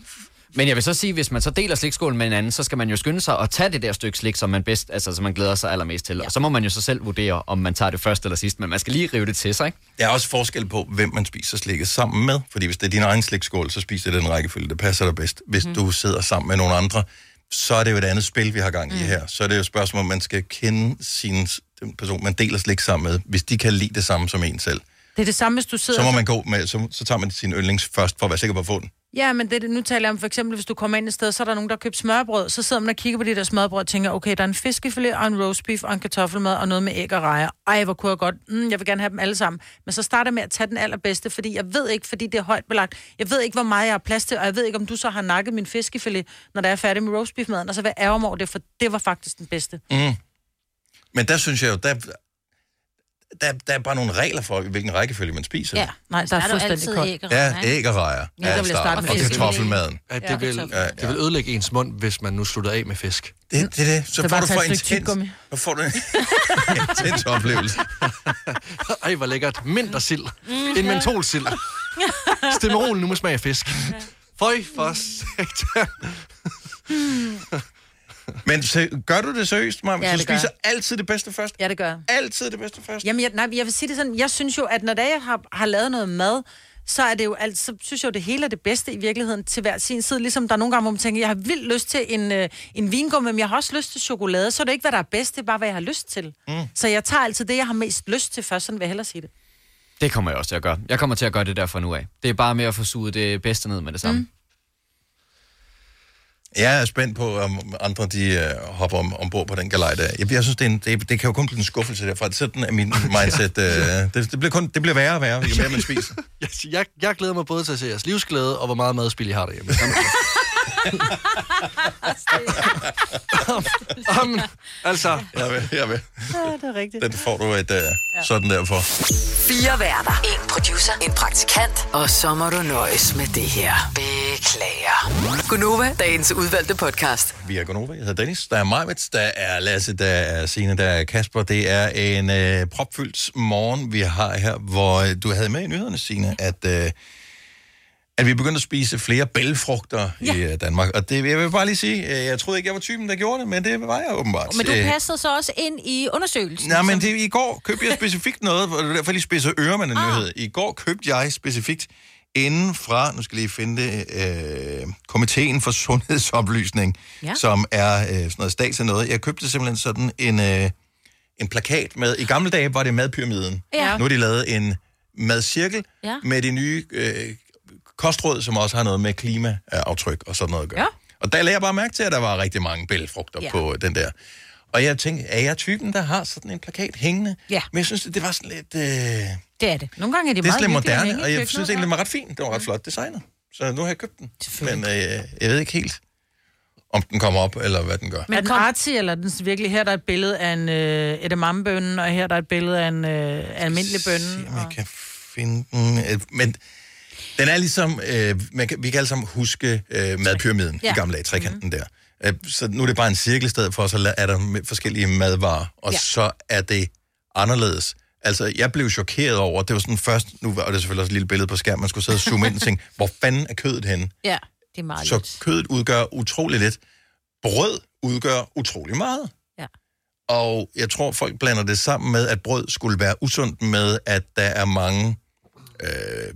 [SPEAKER 17] Men jeg vil så sige, hvis man så deler slikskålen med en anden, så skal man jo skynde sig at tage det der stykke slik, som man bedst, altså som man glæder sig allermest til. Ja. Og så må man jo så selv vurdere, om man tager det først eller sidst, men man skal lige rive det til sig, ikke?
[SPEAKER 1] Der er også forskel på, hvem man spiser slikket sammen med. Fordi hvis det er din egen slikskål, så spiser det den rækkefølge, der passer dig bedst. Hvis mm. du sidder sammen med nogle andre, så er det jo et andet spil, vi har gang i mm. her. Så er det jo et spørgsmål, om man skal kende sin, den person, man deler slik sammen med, hvis de kan lide det samme som en selv.
[SPEAKER 2] Det er det samme, hvis du sidder...
[SPEAKER 1] Så må man gå med, så, så tager man sin yndlings først, for at være sikker på at få den.
[SPEAKER 2] Ja, men det, nu taler jeg om for eksempel, hvis du kommer ind et sted, så er der nogen, der har købt smørbrød, så sidder man og kigger på det der smørbrød og tænker, okay, der er en fiskefilet og en roast beef og en kartoffelmad og noget med æg og rejer. Ej, hvor kunne jeg godt, mm, jeg vil gerne have dem alle sammen. Men så starter jeg med at tage den allerbedste, fordi jeg ved ikke, fordi det er højt belagt, jeg ved ikke, hvor meget jeg har plads til, og jeg ved ikke, om du så har nakket min fiskefilet, når der er færdig med roast beef maden, og så vil jeg ærge over det, for det var faktisk den bedste.
[SPEAKER 1] Mm. Men der synes jeg jo, der, der, der er bare nogle regler for, hvilken rækkefølge man spiser.
[SPEAKER 2] Ja, nej, der er
[SPEAKER 4] jo
[SPEAKER 2] fuldstændig
[SPEAKER 4] altid æg og
[SPEAKER 1] Ja, æg og rejer.
[SPEAKER 2] Ja, der vil jeg starte med
[SPEAKER 1] og
[SPEAKER 2] fisk.
[SPEAKER 1] kartoffelmaden.
[SPEAKER 3] At
[SPEAKER 2] Ja,
[SPEAKER 3] det, vil,
[SPEAKER 2] kartoffel.
[SPEAKER 3] det vil ødelægge ens mund, hvis man nu slutter af med fisk.
[SPEAKER 1] Det, det er det. Så
[SPEAKER 2] Så
[SPEAKER 1] får du for intens, så får du en intens oplevelse.
[SPEAKER 3] Ej, hvor lækkert. Mint og sild.
[SPEAKER 4] Mm.
[SPEAKER 3] En mentolsild. Stemmerol nu med smag af fisk. Føj for satan.
[SPEAKER 1] Men så, gør du det seriøst, Maja?
[SPEAKER 2] Ja,
[SPEAKER 1] du
[SPEAKER 2] det gør
[SPEAKER 1] spiser altid det bedste først?
[SPEAKER 2] Ja, det gør jeg.
[SPEAKER 1] Altid det bedste først?
[SPEAKER 2] Jamen, jeg, nej, jeg vil sige det sådan, jeg synes jo, at når jeg har, har lavet noget mad, så er det jo alt, så synes jeg jo, det hele er det bedste i virkeligheden til hver sin side. Ligesom der er nogle gange, hvor man tænker, jeg har vildt lyst til en, øh, en vingummi, men jeg har også lyst til chokolade, så er det ikke, hvad der er bedst, det er bare, hvad jeg har lyst til.
[SPEAKER 17] Mm.
[SPEAKER 2] Så jeg tager altid det, jeg har mest lyst til først, sådan vil jeg hellere sige det.
[SPEAKER 17] Det kommer jeg også til at gøre. Jeg kommer til at gøre det der fra nu af. Det er bare med at få suget det bedste ned med det samme. Mm.
[SPEAKER 1] Jeg er spændt på, om andre de uh, hopper om, ombord på den galej der. Jeg, jeg synes, det, er en, det, det kan jo kun blive en skuffelse derfra. Sådan er min mindset. Uh, det, det, bliver kun, det bliver værre og værre, jo mere man spiser.
[SPEAKER 3] Jeg, jeg, jeg glæder mig både til at se jeres livsglæde, og hvor meget madspil I har derhjemme. Om, altså...
[SPEAKER 1] Jeg vil, jeg vil.
[SPEAKER 2] Ja, det er rigtigt.
[SPEAKER 1] Den får du et uh, sådan der for.
[SPEAKER 5] Fire værter. En producer. En praktikant. Og så må du nøjes med det her. Beklager. Gunova, dagens udvalgte podcast.
[SPEAKER 1] Vi er Gonova. Jeg hedder Dennis. Der er Majvits, der er Lasse, der er Signe, der er Kasper. Det er en øh, propfyldt morgen, vi har her, hvor øh, du havde med i nyhederne, Signe, at, øh, at vi begyndte at spise flere bælgfrugter ja. i øh, Danmark. Og det jeg vil bare lige sige, øh, jeg troede ikke, jeg var typen, der gjorde det, men det var jeg åbenbart.
[SPEAKER 4] Men du
[SPEAKER 1] Øh,
[SPEAKER 4] passede så også ind i undersøgelsen.
[SPEAKER 1] Nej, men det, i går købte jeg specifikt noget, og det er derfor, lige spidser ører med en ah. nyhed. I går købte jeg specifikt inden fra, nu skal jeg lige finde det, øh, Komiteen for Sundhedsoplysning,
[SPEAKER 18] Ja.
[SPEAKER 1] som er øh, sådan noget stats og noget. Jeg købte simpelthen sådan en, øh, en plakat med, i gamle dage var det madpyramiden.
[SPEAKER 4] Ja.
[SPEAKER 1] Nu har de lavet en madcirkel
[SPEAKER 4] ja.
[SPEAKER 1] med de nye øh, kostråd, som også har noget med klimaaftryk og sådan noget at gøre.
[SPEAKER 2] Ja.
[SPEAKER 1] Og der lagde jeg bare mærke til, at der var rigtig mange bælgfrugter
[SPEAKER 2] Ja.
[SPEAKER 1] på den der. Og jeg tænkte, er jeg typen, der har sådan en plakat hængende?
[SPEAKER 2] Ja.
[SPEAKER 1] Men jeg synes, det var sådan lidt... Øh,
[SPEAKER 2] Det er det. Nogle gange er det,
[SPEAKER 1] det er
[SPEAKER 2] meget
[SPEAKER 1] lidt moderne,
[SPEAKER 2] hænge
[SPEAKER 1] og jeg synes egentlig, den var ret fin. Den var ret flot designet. Så nu har jeg købt den. Men øh, jeg ved ikke helt, om den kommer op, eller hvad den gør.
[SPEAKER 2] Men er den artsy, eller er den virkelig, her er der et billede af en øh, edamamebønne, og her er der et billede af en øh, almindelig bønne.
[SPEAKER 1] Om jeg kan finde den. øh, Men den er ligesom, øh, man kan, vi kan alle sammen huske øh, madpyramiden
[SPEAKER 2] Ja.
[SPEAKER 1] i gamle dage, trekanten mm. der. Øh, så nu er det bare en cirkel i stedet for, så er der forskellige madvarer, og
[SPEAKER 2] ja.
[SPEAKER 1] så er det anderledes. Altså, jeg blev chokeret over, det var sådan først, nu var det selvfølgelig også et lille billede på skærmen, man skulle sidde og zoome ind og tænke, hvor fanden er kødet henne?
[SPEAKER 4] Ja, det er meget
[SPEAKER 1] Så
[SPEAKER 4] lidt.
[SPEAKER 1] kødet udgør utrolig lidt. Brød udgør utrolig meget.
[SPEAKER 4] Ja.
[SPEAKER 1] Og jeg tror, folk blander det sammen med, at brød skulle være usundt med, at der er mange øh,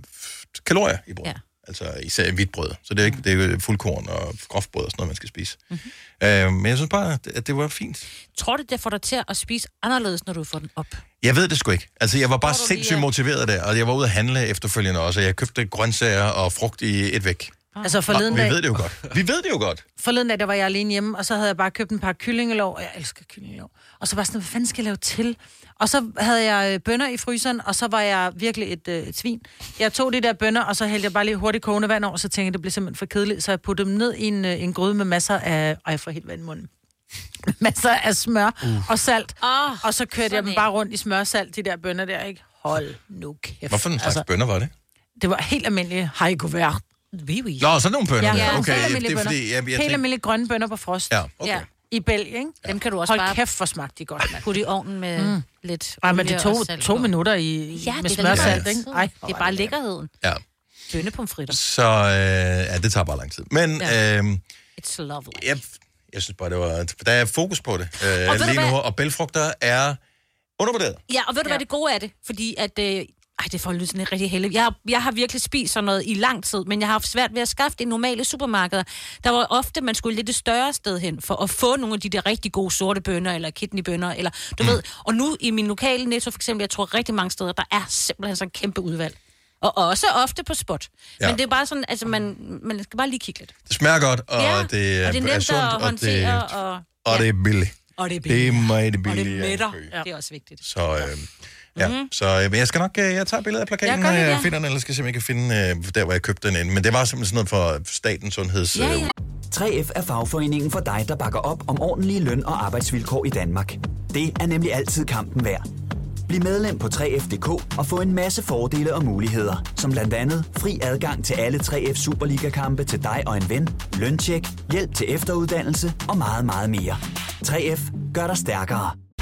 [SPEAKER 1] kalorier i brød.
[SPEAKER 4] Ja.
[SPEAKER 1] Altså især hvidt brød. Så det er, ikke, det er jo fuldkorn og groft brød og sådan noget, man skal spise. Mm-hmm. Øh, men jeg synes bare, at- det var fint.
[SPEAKER 4] Tror du, det får dig til at spise anderledes, når du får den op?
[SPEAKER 1] Jeg ved det sgu ikke. Altså, jeg var bare
[SPEAKER 4] Tror
[SPEAKER 1] sindssygt
[SPEAKER 4] vi er-
[SPEAKER 1] motiveret der, og jeg var ude at handle efterfølgende også, og jeg købte grøntsager og frugt i et væk.
[SPEAKER 2] Altså forleden
[SPEAKER 1] Og vi
[SPEAKER 2] dag,
[SPEAKER 1] ved det jo godt. Vi ved det jo godt.
[SPEAKER 2] forleden dag, der var jeg alene hjemme, og så havde jeg bare købt en par kyllingelov, og jeg elsker kyllingelov. Og så var jeg sådan, hvad fanden skal jeg lave til? Og så havde jeg øh, bønner i fryseren, og så var jeg virkelig et, øh, et svin. Jeg tog de der bønner, og så hældte jeg bare lige hurtigt kogende vand over, så tænkte jeg, det blev simpelthen for kedeligt. Så jeg puttede dem ned i en, øh, en gryde med masser af... Ej, jeg får helt vand i munden. masser af smør uh. og salt.
[SPEAKER 4] Oh,
[SPEAKER 2] og så kørte jeg dem bare rundt i smør og salt, de der bønner der, ikke? Hold nu kæft.
[SPEAKER 1] Hvorfor en slags altså, bønder var det?
[SPEAKER 2] Det var helt almindelige haigovær. Oui, oui.
[SPEAKER 1] Nå, sådan nogle bønner
[SPEAKER 2] Ja, ja,
[SPEAKER 1] Okay,
[SPEAKER 2] helt
[SPEAKER 1] det
[SPEAKER 2] almindelige
[SPEAKER 1] er
[SPEAKER 2] bønner.
[SPEAKER 1] fordi, jeg, jeg
[SPEAKER 2] Helt
[SPEAKER 1] tænkte,
[SPEAKER 2] almindelige grønne bønner på frost.
[SPEAKER 1] Ja, okay.
[SPEAKER 4] Ja.
[SPEAKER 2] I Belgien, ikke?
[SPEAKER 4] Dem kan du også
[SPEAKER 2] Hold
[SPEAKER 4] bare
[SPEAKER 2] kæft, hvor smagte de godt, mand.
[SPEAKER 4] putte i ovnen med
[SPEAKER 2] Mm.
[SPEAKER 4] lidt
[SPEAKER 2] Ej, men det tog
[SPEAKER 4] og
[SPEAKER 2] to
[SPEAKER 4] på.
[SPEAKER 2] minutter i,
[SPEAKER 4] Ja,
[SPEAKER 2] med
[SPEAKER 4] det er
[SPEAKER 2] smør
[SPEAKER 4] da
[SPEAKER 2] og
[SPEAKER 4] lækkert.
[SPEAKER 2] salt, ikke? Ej,
[SPEAKER 4] det er bare lækkerheden.
[SPEAKER 1] Ja.
[SPEAKER 4] Bønnepomfritter.
[SPEAKER 1] Så øh, ja, det tager bare lang tid. Men
[SPEAKER 4] Ja.
[SPEAKER 1] øh,
[SPEAKER 4] It's lovely.
[SPEAKER 1] jeg, jeg synes bare, det var, der er fokus på det
[SPEAKER 4] Og
[SPEAKER 1] øh,
[SPEAKER 4] du
[SPEAKER 1] lige nu, og bælfrugter er undervurderet.
[SPEAKER 4] Ja, og ved du, ja. hvad det gode er det? Fordi at... Øh, ej, det får lyde sådan rigtig heldigt. Jeg, har- jeg har virkelig spist sådan noget i lang tid, men jeg har haft svært ved at skaffe det i normale supermarkeder. Der var ofte, man skulle lidt et større sted hen, for at få nogle af de der rigtig gode sorte bønner, eller kidneybønner, eller du mm. ved. Og nu i min lokale Netto for eksempel, jeg tror rigtig mange steder, der er simpelthen sådan en kæmpe udvalg. Og også ofte på spot.
[SPEAKER 1] Ja.
[SPEAKER 4] Ja. Men det er bare sådan, altså man, man skal bare lige kigge lidt.
[SPEAKER 1] Det smager godt, og
[SPEAKER 4] Ja,
[SPEAKER 1] det er,
[SPEAKER 4] og det er nemt
[SPEAKER 1] er sundt,
[SPEAKER 4] at
[SPEAKER 1] og det,
[SPEAKER 4] håndtere, og-
[SPEAKER 1] og det er billigt.
[SPEAKER 4] Og det er
[SPEAKER 1] Det er
[SPEAKER 4] billigt.
[SPEAKER 1] meget
[SPEAKER 4] Og
[SPEAKER 1] billigt.
[SPEAKER 4] det
[SPEAKER 1] ja.
[SPEAKER 4] mætter. Ja. Det er også vigtigt.
[SPEAKER 1] Så, øh, ja.
[SPEAKER 4] Mhm.
[SPEAKER 1] så øh, men jeg skal nok, øh, jeg tager billeder af plakaten, når jeg
[SPEAKER 4] ja.
[SPEAKER 1] finder den, eller skal se, om jeg kan finde, øh, der hvor jeg købte den inde. Men det var simpelthen sådan noget for statens sundheds...
[SPEAKER 19] Ja,
[SPEAKER 1] øh,
[SPEAKER 19] ja. 3F er fagforeningen for dig, der bakker op om ordentlige løn- og arbejdsvilkår i Danmark. Det er nemlig altid kampen værd. Bliv medlem på 3F.dk og få en masse fordele og muligheder, som blandt andet fri adgang til alle 3F Superliga-kampe til dig og en ven, løntjek, hjælp til efteruddannelse og meget, meget mere. 3F gør dig stærkere.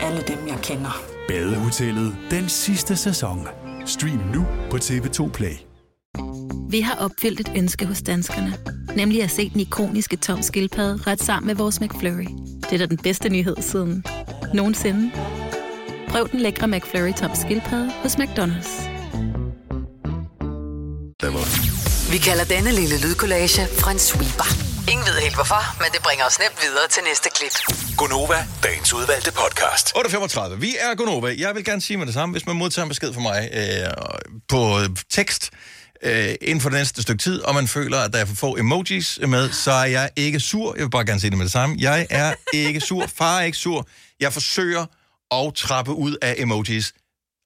[SPEAKER 14] alle dem, jeg kender.
[SPEAKER 15] Badehotellet den sidste sæson. Stream nu på TV2 Play.
[SPEAKER 16] Vi har opfyldt et ønske hos danskerne. Nemlig at se den ikoniske tom skildpadde ret sammen med vores McFlurry. Det er da den bedste nyhed siden nogensinde. Prøv den lækre McFlurry tom skildpadde hos McDonald's.
[SPEAKER 1] Der var.
[SPEAKER 5] Vi kalder denne lille lydkollage en sweeper. Ingen ved helt hvorfor, men det bringer os nemt videre til næste klip.
[SPEAKER 12] Gonova, dagens udvalgte podcast.
[SPEAKER 1] 8.35. Vi er Gonova. Jeg vil gerne sige med det samme, hvis man modtager en besked fra mig øh, på tekst øh, inden for det næste stykke tid, og man føler, at der er for få emojis med, så er jeg ikke sur. Jeg vil bare gerne sige det med det samme. Jeg er ikke sur. Far er ikke sur. Jeg forsøger at trappe ud af emojis,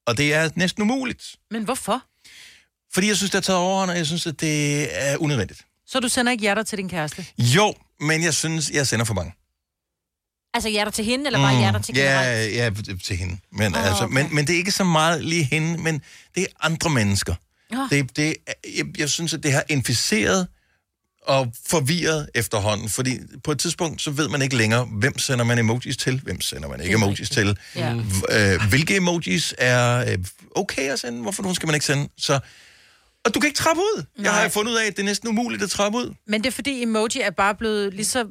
[SPEAKER 1] og det er næsten umuligt.
[SPEAKER 2] Men hvorfor?
[SPEAKER 1] Fordi jeg synes, det er taget overhånd, og jeg synes, at det er unødvendigt.
[SPEAKER 2] Så du sender ikke hjerter til din kæreste?
[SPEAKER 1] Jo, men jeg synes, jeg sender for mange.
[SPEAKER 4] Altså hjerter til hende, eller bare hjerter til generelt?
[SPEAKER 1] Ja, ja, til hende. Men, oh, altså,
[SPEAKER 4] okay.
[SPEAKER 1] men, men det er ikke så meget lige hende, men det er andre mennesker.
[SPEAKER 4] Åh.
[SPEAKER 1] Det, det, jeg, jeg synes, at det har inficeret og forvirret efterhånden, fordi på et tidspunkt, så ved man ikke længere, hvem sender man emojis til, hvem sender man ikke emojis til,
[SPEAKER 4] Ja.
[SPEAKER 1] Øh, hvilke emojis er øh, okay at sende, hvorfor nogen skal man ikke sende, så... Og du kan ikke trappe ud. Nej. Jeg har fundet ud af, at det er næsten umuligt at trappe ud.
[SPEAKER 2] Men det er fordi emoji er bare blevet lige så,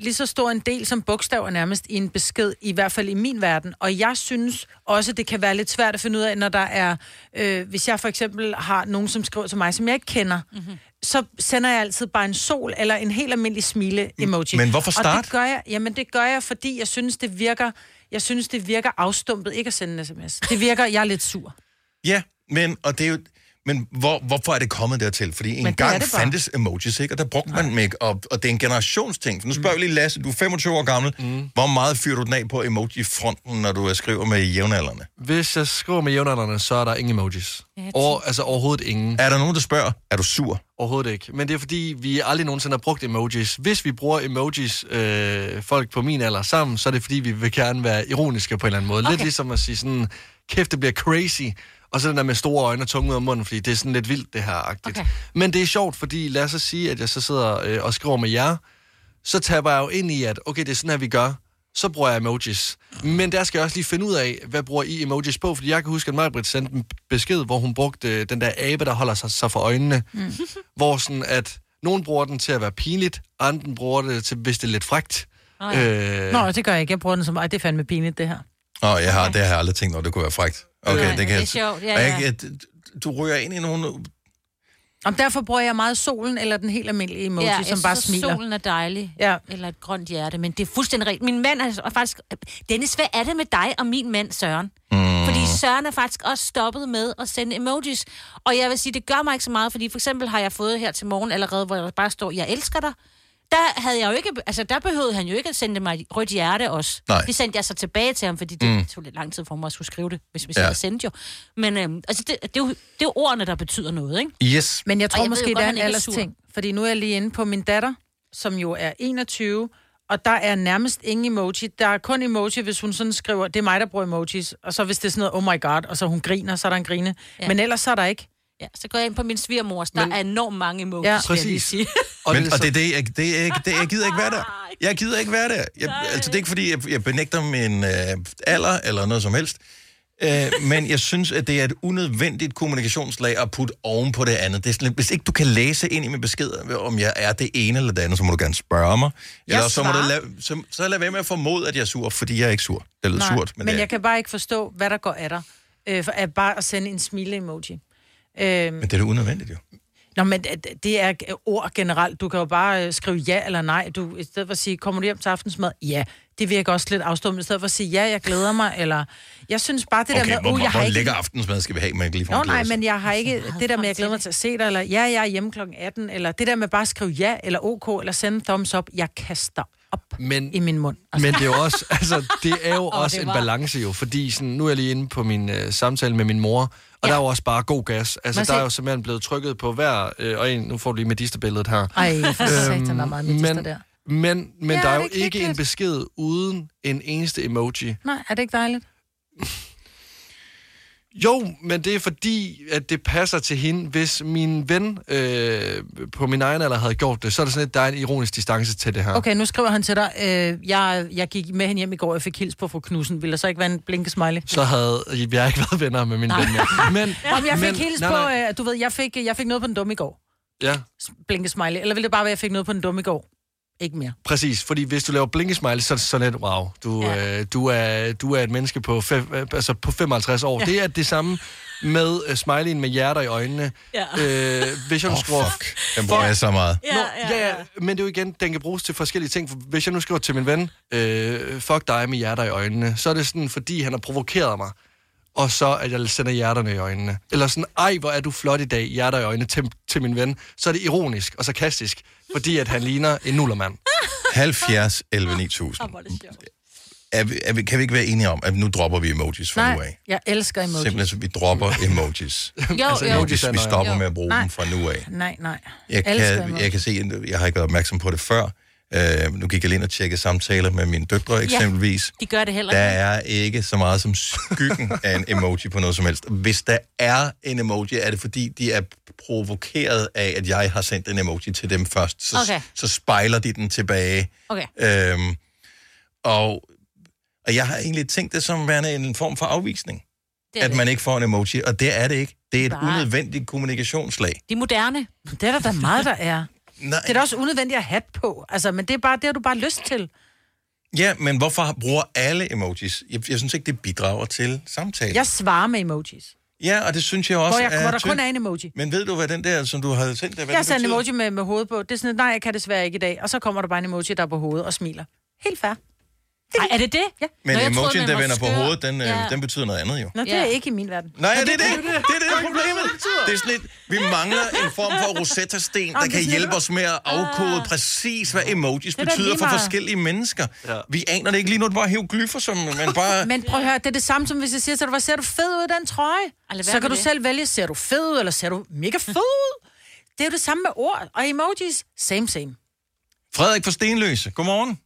[SPEAKER 2] lige så stor en del som bogstaver nærmest i en besked, i hvert fald i min verden. Og jeg synes også, det kan være lidt svært at finde ud af, når der er... Øh, hvis jeg for eksempel har nogen, som skriver til mig, som jeg ikke kender, mm-hmm. så sender jeg altid bare en sol eller en helt almindelig smile-emoji.
[SPEAKER 1] Men hvorfor
[SPEAKER 2] Og
[SPEAKER 1] start?
[SPEAKER 2] det gør jeg, jamen det gør jeg, fordi jeg synes, det virker... Jeg synes, det virker afstumpet ikke at sende en sms. Det virker, jeg er lidt sur.
[SPEAKER 1] Ja, men, og det er jo, men hvor, hvorfor er det kommet dertil? Fordi en gang fandtes emojis, ikke? og der brugte man dem ikke, og, og det er en generationsting. For nu spørger vi lige Lasse, du er 25 år gammel. Mm. Hvor meget fyrer du den af på emoji-fronten, når du skriver med jævnaldrende?
[SPEAKER 3] Hvis jeg skriver med jævnaldrende, så er der ingen emojis. Over, altså overhovedet ingen.
[SPEAKER 1] Er der nogen, der spørger, er du sur?
[SPEAKER 3] Overhovedet ikke. Men det er fordi, vi aldrig nogensinde har brugt emojis. Hvis vi bruger emojis, øh, folk på min alder sammen, så er det fordi, vi vil gerne være ironiske på en eller anden måde. Okay. Lidt ligesom at sige sådan, kæft, det bliver crazy. Og så den der med store øjne og tunge ud af munden, fordi det er sådan lidt vildt, det her agtigt.
[SPEAKER 4] Okay.
[SPEAKER 3] Men det er sjovt, fordi lad os så sige, at jeg så sidder øh, og skriver med jer, så taber jeg jo ind i, at okay, det er sådan her, vi gør. Så bruger jeg emojis. Men der skal jeg også lige finde ud af, hvad bruger I emojis på? Fordi jeg kan huske, at Majbrit sendte en besked, hvor hun brugte øh, den der abe, der holder sig, sig for øjnene. Mm. Hvor sådan, at nogen bruger den til at være pinligt, andre bruger det til, hvis det er lidt frægt.
[SPEAKER 2] Oh, ja. øh... Nå, det gør jeg ikke. Jeg bruger den som, ej, det er fandme pinligt, det her.
[SPEAKER 1] Åh, jeg har, det har jeg aldrig tænkt over, det kunne være frægt. Okay,
[SPEAKER 2] Nej,
[SPEAKER 1] det kan
[SPEAKER 2] det er
[SPEAKER 1] jeg-
[SPEAKER 2] sjovt, ja,
[SPEAKER 1] Og jeg,
[SPEAKER 2] ja.
[SPEAKER 1] jeg, du ryger ind i nogle...
[SPEAKER 2] Om derfor bruger jeg meget solen eller den helt almindelige emoji,
[SPEAKER 4] ja, jeg
[SPEAKER 2] som bare smiler.
[SPEAKER 4] solen er dejlig.
[SPEAKER 2] Ja.
[SPEAKER 4] Eller et grønt hjerte, men det er fuldstændig rigtigt. Min mand er faktisk... Dennis, hvad er det med dig og min mand, Søren?
[SPEAKER 1] Mm.
[SPEAKER 4] Fordi Søren er faktisk også stoppet med at sende emojis. Og jeg vil sige, det gør mig ikke så meget, fordi for eksempel har jeg fået her til morgen allerede, hvor der bare står, jeg elsker dig. Der havde jeg jo ikke, altså der behøvede han jo ikke at sende mig et rødt hjerte også.
[SPEAKER 1] Nej.
[SPEAKER 4] Det sendte jeg så tilbage til ham, fordi det
[SPEAKER 1] Mm.
[SPEAKER 4] tog lidt lang tid for mig at skulle skrive det, hvis, hvis
[SPEAKER 1] Ja.
[SPEAKER 4] jeg sendte jo. Men øhm, altså det, det, er jo, det er jo ordene, der betyder noget, ikke?
[SPEAKER 1] Yes.
[SPEAKER 2] Men jeg tror
[SPEAKER 4] jeg
[SPEAKER 2] måske, det er en
[SPEAKER 4] er
[SPEAKER 2] alders ting. Fordi nu er jeg lige inde på min datter, som jo er 21, og der er nærmest ingen emoji. Der er kun emoji, hvis hun sådan skriver, det er mig, der bruger emojis. Og så hvis det er sådan noget, oh my god, og så hun griner, så er der en grine. Ja. Men ellers så er der ikke.
[SPEAKER 4] Ja, så går jeg ind på min svigermors. Der
[SPEAKER 2] Men-
[SPEAKER 4] er enormt mange emojis,
[SPEAKER 2] Ja.
[SPEAKER 4] ja, vil jeg lige
[SPEAKER 2] Præcis.
[SPEAKER 4] sige.
[SPEAKER 1] Og, Men, og det er det, jeg, det, er, ikke- det, jeg gider ikke være der. Jeg gider ikke være der. Jeg, altså, det er ikke, fordi jeg, jeg benægter min øh, alder eller noget som helst. Øh, men jeg synes, at det er et unødvendigt kommunikationslag at putte oven på det andet. Det er sådan, lidt- hvis ikke du kan læse ind i min besked, om jeg er det ene eller det andet, så må du gerne spørge mig.
[SPEAKER 2] Jeg
[SPEAKER 1] Eller så må du lade, så, så lad være med at formode, at jeg er sur, fordi jeg er ikke sur. Det lyder
[SPEAKER 2] Nej,
[SPEAKER 1] surt,
[SPEAKER 2] men,
[SPEAKER 1] men, det er
[SPEAKER 2] jeg kan bare ikke forstå, hvad der går af dig. Øh, for at bare at sende en smile-emoji. Øh,
[SPEAKER 1] men det er da unødvendigt jo.
[SPEAKER 2] Nå, men det- er ord generelt. Du kan jo bare øh, skrive ja eller nej. Du, I stedet for at sige, kommer du hjem til aftensmad? Ja. Det virker også lidt afstående. I stedet for at sige, ja, jeg glæder mig. Eller, jeg synes bare, det der
[SPEAKER 1] Okay,
[SPEAKER 2] med,
[SPEAKER 1] hvor,
[SPEAKER 2] uh, jeg har
[SPEAKER 1] hvor
[SPEAKER 2] ikke...
[SPEAKER 1] lækker aftensmad skal vi have, man ikke lige
[SPEAKER 2] Nå, nej, men jeg har ikke det der med, at jeg glæder mig til at se dig, eller ja, jeg er hjemme kl. 18, eller det der med bare at skrive ja, eller ok, eller sende en thumbs up. Jeg kaster op
[SPEAKER 3] Men,
[SPEAKER 2] i min mund.
[SPEAKER 3] Men det er jo også, altså, det er jo
[SPEAKER 2] Åh,
[SPEAKER 3] også
[SPEAKER 2] det
[SPEAKER 3] en balance jo, fordi sådan, nu er jeg lige inde på min øh, samtale med min mor, og ja. der er jo også bare god gas. Altså,
[SPEAKER 2] Man
[SPEAKER 3] der er
[SPEAKER 2] ser-
[SPEAKER 3] jo simpelthen blevet trykket på hver, øh, og en, nu får du lige Medister-billedet her.
[SPEAKER 2] Ej, for satan, der er meget medister
[SPEAKER 3] men,
[SPEAKER 2] der.
[SPEAKER 3] Men, men
[SPEAKER 2] Ja,
[SPEAKER 3] der er
[SPEAKER 2] er
[SPEAKER 3] jo ikke en besked uden en eneste emoji.
[SPEAKER 2] Nej, er det ikke dejligt?
[SPEAKER 3] Jo, men det er fordi, at det passer til hende. Hvis min ven øh, på min egen alder havde gjort det, så er det sådan lidt, der er en ironisk distance til det her.
[SPEAKER 2] Okay, nu skriver han til dig, øh, jeg, jeg gik med hende hjem i går, jeg fik hils på fru Knudsen. Vil der så ikke være en blinkesmiley?
[SPEAKER 3] Så havde jeg ikke været venner med min
[SPEAKER 2] Nej.
[SPEAKER 3] ven mere. Men,
[SPEAKER 2] Om jeg fik
[SPEAKER 3] men-
[SPEAKER 2] hils
[SPEAKER 3] nej,
[SPEAKER 2] på, øh, du ved, jeg fik, jeg fik noget på den dumme i går.
[SPEAKER 3] Ja.
[SPEAKER 2] Blinkesmiley. Eller vil det bare være, at jeg fik noget på den dumme i går? Ikke mere.
[SPEAKER 3] Præcis, fordi hvis du laver blinkesmiley, så er det sådan lidt, wow, du, ja. øh, du, er, du er et menneske på, fem, øh, altså på 55 år.
[SPEAKER 2] Ja.
[SPEAKER 3] Ja. Det er det samme med uh, smileyen med hjerter i øjnene.
[SPEAKER 4] Ja.
[SPEAKER 3] Øh, hvis jeg nu
[SPEAKER 1] Åh,
[SPEAKER 3] skriver...
[SPEAKER 1] fuck. Den bruger jeg så meget.
[SPEAKER 3] Ja, Nå, ja, ja, men det er jo igen, den kan bruges til forskellige ting. For hvis jeg nu skriver til min ven, øh, fuck dig med hjerter i øjnene, så er det sådan, fordi han har provokeret mig, og så at jeg sender hjerterne i øjnene. Eller sådan, ej, hvor er du flot i dag, hjerter i øjnene til, til min ven. Så er det ironisk og sarkastisk, fordi at han ligner en nullermand.
[SPEAKER 1] 70 11 9000. Er vi, er vi, kan vi ikke være enige om, at nu dropper vi emojis fra nu
[SPEAKER 2] Nej,
[SPEAKER 1] af?
[SPEAKER 2] jeg elsker emojis.
[SPEAKER 1] Simpelthen, så vi dropper emojis.
[SPEAKER 2] Jo,
[SPEAKER 1] altså,
[SPEAKER 2] jo.
[SPEAKER 1] emojis, vi stopper
[SPEAKER 2] Jo.
[SPEAKER 1] med at bruge
[SPEAKER 2] Nej.
[SPEAKER 1] dem fra nu af.
[SPEAKER 2] Nej, nej.
[SPEAKER 1] Jeg
[SPEAKER 2] elsker
[SPEAKER 1] kan,
[SPEAKER 2] emojis.
[SPEAKER 1] jeg kan se, jeg har ikke været opmærksom på det før. Uh, nu gik jeg lige ind og tjekke samtaler med mine døtre eksempelvis.
[SPEAKER 4] De gør det heller
[SPEAKER 1] Der
[SPEAKER 4] ikke.
[SPEAKER 1] er ikke så meget som skyggen af en emoji på noget som helst. Hvis der er en emoji, er det fordi, de er provokeret af, at jeg har sendt en emoji til dem først. Så,
[SPEAKER 4] Okay.
[SPEAKER 1] så spejler de den tilbage.
[SPEAKER 4] Okay.
[SPEAKER 1] Øhm, og, og jeg har egentlig tænkt det som værende en form for afvisning.
[SPEAKER 4] Det
[SPEAKER 1] At
[SPEAKER 4] det.
[SPEAKER 1] man ikke får en emoji, og det er det ikke. Det er et
[SPEAKER 4] Nej.
[SPEAKER 1] unødvendigt kommunikationslag.
[SPEAKER 4] De er moderne.
[SPEAKER 2] Det er der da meget, der er.
[SPEAKER 1] Nej.
[SPEAKER 2] Det er da også unødvendigt at have på. Altså, men det er bare det, har du bare lyst til.
[SPEAKER 1] Ja, men hvorfor bruger alle emojis? Jeg, jeg synes ikke, det bidrager til samtalen.
[SPEAKER 2] Jeg svarer med emojis.
[SPEAKER 1] Ja, og det synes jeg også
[SPEAKER 2] Hvor, jeg,
[SPEAKER 1] er
[SPEAKER 2] hvor der kun er en emoji.
[SPEAKER 1] Men ved du, hvad den der, som du havde sendt, der, hvad
[SPEAKER 2] Jeg sender en emoji med, med hovedet på. Det er sådan, nej, jeg kan desværre ikke i dag. Og så kommer der bare en emoji, der er på hovedet og smiler. Helt fair.
[SPEAKER 4] Ej, er det det?
[SPEAKER 2] Ja.
[SPEAKER 1] Men
[SPEAKER 4] Nå, jeg troede,
[SPEAKER 1] emojien,
[SPEAKER 4] den
[SPEAKER 1] der vender på hovedet, den,
[SPEAKER 4] Ja.
[SPEAKER 1] ja. den betyder noget andet jo.
[SPEAKER 2] Nå, det
[SPEAKER 4] Ja.
[SPEAKER 2] er ikke i min verden.
[SPEAKER 1] Nej,
[SPEAKER 2] Men
[SPEAKER 1] det, er det, det, det, det, det er problemet. Det er sådan lidt, vi mangler en form for Rosetta-sten, der kan hjælpe os med at afkode præcis, hvad emojis
[SPEAKER 2] er
[SPEAKER 1] betyder for forskellige mennesker. Vi aner det ikke lige nu, det var hieroglyffer, som man bare...
[SPEAKER 2] Men prøv at høre, det er det samme som hvis jeg siger til dig, hvad ser du fed ud i den trøje?
[SPEAKER 4] Lad
[SPEAKER 2] Så kan du
[SPEAKER 4] det.
[SPEAKER 2] selv vælge, ser du fed ud, eller ser du mega fed ud? Det er jo det samme med ord. Og emojis, same same.
[SPEAKER 1] Frederik fra Stenløse, godmorgen.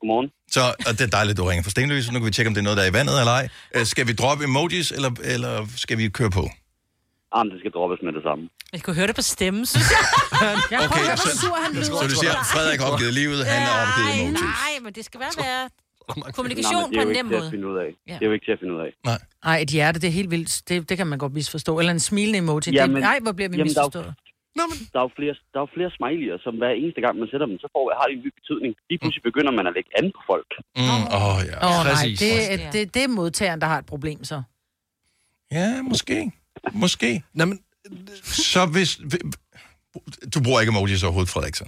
[SPEAKER 18] Godmorgen.
[SPEAKER 1] Så, og det er dejligt, du ringer fra Stenløse. Nu kan vi tjekke, om det er noget, der er i vandet eller ej. Øh, Skal vi droppe emojis, eller, eller skal vi køre på?
[SPEAKER 18] Jamen, det skal droppes med det samme.
[SPEAKER 4] Jeg kunne høre det på stemmen, synes jeg.
[SPEAKER 2] Jeg
[SPEAKER 1] Okay,
[SPEAKER 2] prøver,
[SPEAKER 1] så-
[SPEAKER 2] hvor sur han lyder.
[SPEAKER 1] Så du siger, Frederik har opgivet livet, han har opgivet
[SPEAKER 4] Nej,
[SPEAKER 1] emojis.
[SPEAKER 4] nej, men det skal være
[SPEAKER 18] Nå,
[SPEAKER 4] kommunikation
[SPEAKER 18] det
[SPEAKER 4] på
[SPEAKER 18] er
[SPEAKER 4] en
[SPEAKER 18] ikke
[SPEAKER 4] nem
[SPEAKER 18] at
[SPEAKER 4] måde.
[SPEAKER 18] finde ud af.
[SPEAKER 4] Ja.
[SPEAKER 18] Det er jo ikke til at finde ud af.
[SPEAKER 1] Nej.
[SPEAKER 2] Ej, et hjerte, det er helt vildt. Det, det kan man godt misforstå. Eller en smilende emoji.
[SPEAKER 18] Jamen,
[SPEAKER 2] det, nej, hvor bliver vi
[SPEAKER 18] jamen, der jo-
[SPEAKER 2] misforstået?
[SPEAKER 18] Der er jo flere, der er jo flere smiley'er, som hver eneste gang, man sætter dem, så får, har det en ny betydning. Lige pludselig begynder man at lægge an på folk.
[SPEAKER 1] Mm, åh, ja.
[SPEAKER 2] Åh, oh, nej, det, er- det, det er modtageren, der har et problem, så.
[SPEAKER 1] Ja, måske. Måske.
[SPEAKER 3] Nå, men,
[SPEAKER 1] Så hvis... Du bruger ikke emojis overhovedet, Frederik, så?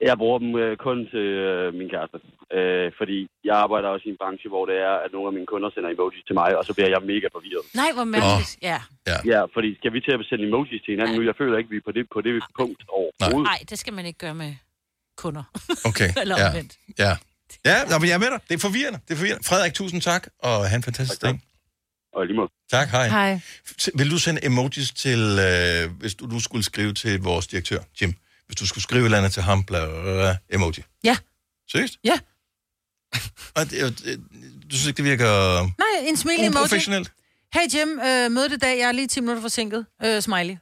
[SPEAKER 18] Jeg bruger dem øh, kun til øh, min kæreste. Øh, fordi jeg arbejder også i en branche, hvor det er, at nogle af mine kunder sender emojis til mig, og så bliver jeg mega forvirret.
[SPEAKER 4] Nej, hvor mærkeligt. Ja.
[SPEAKER 1] Ja.
[SPEAKER 18] Ja, fordi skal vi til at sende emojis til hinanden nu? Jeg føler ikke, vi er på det, på det punkt overhovedet.
[SPEAKER 4] Nej, det skal man ikke gøre med kunder.
[SPEAKER 1] Okay.
[SPEAKER 4] Eller
[SPEAKER 1] ja.
[SPEAKER 4] omvendt.
[SPEAKER 1] Ja. Ja, nå, men jeg er med dig. Det er forvirrende. Det er forvirrende. Frederik, tusind tak, og have en fantastisk dag.
[SPEAKER 18] Og lige måde.
[SPEAKER 1] Tak, hej.
[SPEAKER 2] Hej.
[SPEAKER 1] Vil du sende emojis til, øh, hvis du, du skulle skrive til vores direktør, Jim, hvis du skulle skrive et eller andet til ham, bla, bla, bla, emoji?
[SPEAKER 2] Ja.
[SPEAKER 1] Seriøst?
[SPEAKER 2] Ja.
[SPEAKER 1] Og det, det, du synes ikke, det virker
[SPEAKER 2] Nej, en smilende emoji.
[SPEAKER 1] uprofessionelt?
[SPEAKER 2] Hey Jim, øh, mødet i dag. Jeg er lige 10 minutter forsinket. Øh, smiley.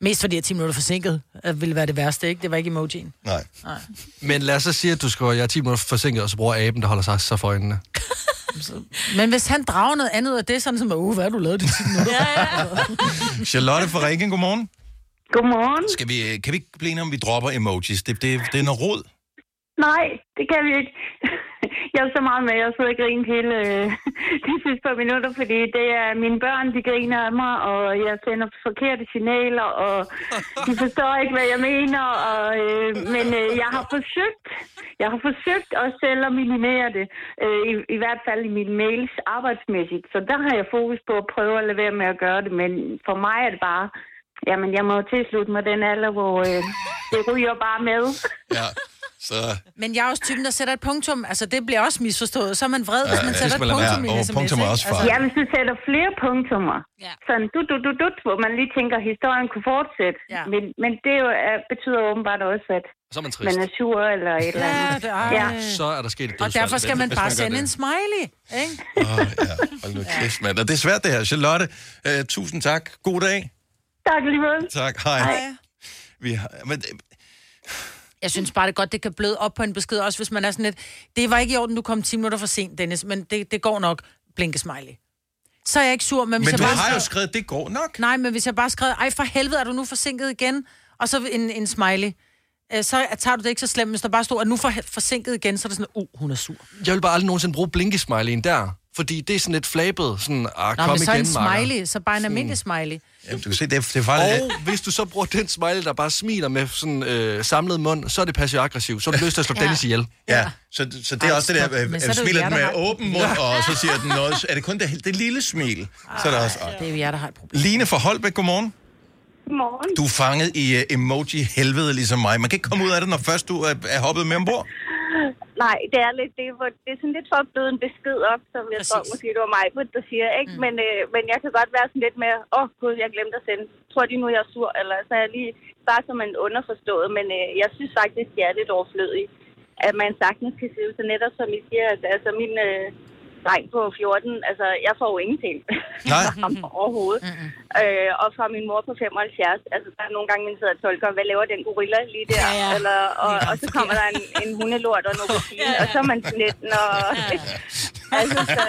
[SPEAKER 2] Mest fordi jeg er 10 minutter forsinket, øh, ville være det værste, ikke? Det var ikke emojien.
[SPEAKER 1] Nej.
[SPEAKER 2] Nej.
[SPEAKER 3] Men lad os så sige, at du skriver, jeg er 10 minutter forsinket, og så bruger aben, der holder sig så for øjnene.
[SPEAKER 2] Men hvis han drager noget andet af det, sådan som, uh, hvad har du lavet de 10 minutter? ja, ja.
[SPEAKER 1] Charlotte fra Ringen, godmorgen.
[SPEAKER 7] Godmorgen.
[SPEAKER 1] Skal vi, kan vi ikke blive enige om, vi dropper emojis? Det, det, det er noget rod.
[SPEAKER 7] Nej, det kan vi ikke. Jeg er så meget med, at jeg sidder og griner hele øh, de sidste par minutter, fordi det er mine børn, de griner af mig, og jeg sender forkerte signaler, og de forstår ikke, hvad jeg mener. Og, øh, men øh, jeg har forsøgt, jeg har forsøgt også selv at minimere det, øh, i, i hvert fald i mine mails arbejdsmæssigt. Så der har jeg fokus på at prøve at lade være med at gøre det, men for mig er det bare, jamen jeg må jo tilslutte mig den alder, hvor øh, det ryger bare med.
[SPEAKER 1] Ja, så...
[SPEAKER 2] Men jeg er også typen, der sætter et punktum. Altså, det bliver også misforstået. Så er man vred,
[SPEAKER 1] Ja,
[SPEAKER 2] hvis man sætter et
[SPEAKER 1] man
[SPEAKER 2] punktum i
[SPEAKER 1] være.
[SPEAKER 2] en
[SPEAKER 1] Og
[SPEAKER 2] sms.
[SPEAKER 1] punktum er også
[SPEAKER 2] Altså,
[SPEAKER 1] farligt.
[SPEAKER 7] Ja, hvis du sætter flere punktummer, ja. sådan du, du, du, du, hvor man lige tænker, at historien kunne fortsætte. Ja. Men, men det jo, er, betyder åbenbart også, at
[SPEAKER 3] Så er man trist.
[SPEAKER 7] man er sur eller et eller
[SPEAKER 2] Ja,
[SPEAKER 7] andet.
[SPEAKER 2] det er-
[SPEAKER 7] ja.
[SPEAKER 3] Så er der sket et
[SPEAKER 2] Og derfor skal man bare
[SPEAKER 3] gør
[SPEAKER 2] sende
[SPEAKER 3] det.
[SPEAKER 2] en smiley, ikke?
[SPEAKER 1] Åh, ja. Hold nu kæft, mand. Og det er svært, det her. Charlotte, øh, tusind tak. God dag.
[SPEAKER 7] Tak lige måde.
[SPEAKER 1] Tak. Hej.
[SPEAKER 2] Hej.
[SPEAKER 1] Vi har, men,
[SPEAKER 2] Jeg synes bare, det er godt, det kan bløde op på en besked, også hvis man er sådan lidt, det var ikke i orden, du kom 10 minutter for sent, Dennis, men det, det går nok, blinke smiley. Så er jeg ikke sur, men hvis
[SPEAKER 1] men
[SPEAKER 2] jeg
[SPEAKER 1] du
[SPEAKER 2] bare
[SPEAKER 1] har jo
[SPEAKER 2] skrev-
[SPEAKER 1] skrevet, det går nok.
[SPEAKER 2] Nej, men hvis jeg bare skrev, ej for helvede, er du nu forsinket igen? Og så en, en smiley. Øh, Så tager du det ikke så slemt, hvis der bare stod, at nu for, forsinket igen, så er det sådan, uh, hun er sur.
[SPEAKER 3] Jeg vil bare aldrig nogensinde bruge blinkesmileyen der. Fordi det er sådan lidt flabet. Sådan, ah,
[SPEAKER 2] Nå,
[SPEAKER 3] kom
[SPEAKER 2] men så
[SPEAKER 3] igen,
[SPEAKER 2] en
[SPEAKER 3] makker.
[SPEAKER 2] smiley, så bare en almindelig smiley.
[SPEAKER 1] Jamen, du kan se, det er, det er faktisk...
[SPEAKER 3] Og hvis du så bruger den smiley, der bare smiler med sådan øh, samlet mund, så er det passiv-aggressiv. Så har du lyst til at slå
[SPEAKER 2] Ja.
[SPEAKER 3] Dennis ihjel.
[SPEAKER 1] Ja, så, så det er
[SPEAKER 2] Ej,
[SPEAKER 1] også det der, øh,
[SPEAKER 2] så det jo
[SPEAKER 1] smiler den med
[SPEAKER 2] har-
[SPEAKER 1] åben mund, og så siger den noget. Er det kun det, det lille smil? Så er der også...
[SPEAKER 2] Det er jo jer, der har et problem.
[SPEAKER 1] Line fra Holbæk, godmorgen.
[SPEAKER 7] Godmorgen.
[SPEAKER 1] Du er fanget i uh, emoji-helvede ligesom mig. Man kan ikke komme ud af det, når først du er, er hoppet med ombord.
[SPEAKER 7] Nej, det er lidt det, hvor det er sådan lidt for at bløde en besked op, som jeg tror måske, det var mig, der siger, ikke? Mm. Men, øh, men jeg kan godt være sådan lidt mere, åh oh, gud, jeg glemte at sende. Tror de nu, jeg er sur? Eller så er jeg lige bare som en underforstået. Men øh, jeg synes faktisk, det er lidt overflødigt, at man sagtens kan sige, så netop som I siger, at altså min øh, dreng på 14, altså jeg får jo ingenting.
[SPEAKER 1] Nej.
[SPEAKER 7] overhovedet. Mm-hmm. Øh, og fra min mor på 75, altså der er nogle gange, man sidder og tolker, hvad laver den gorilla lige der?
[SPEAKER 4] Ja, ja.
[SPEAKER 7] Eller, og, og så kommer der en, en hundelort og noget ja, ja. og så er man sådan lidt, når... altså, så,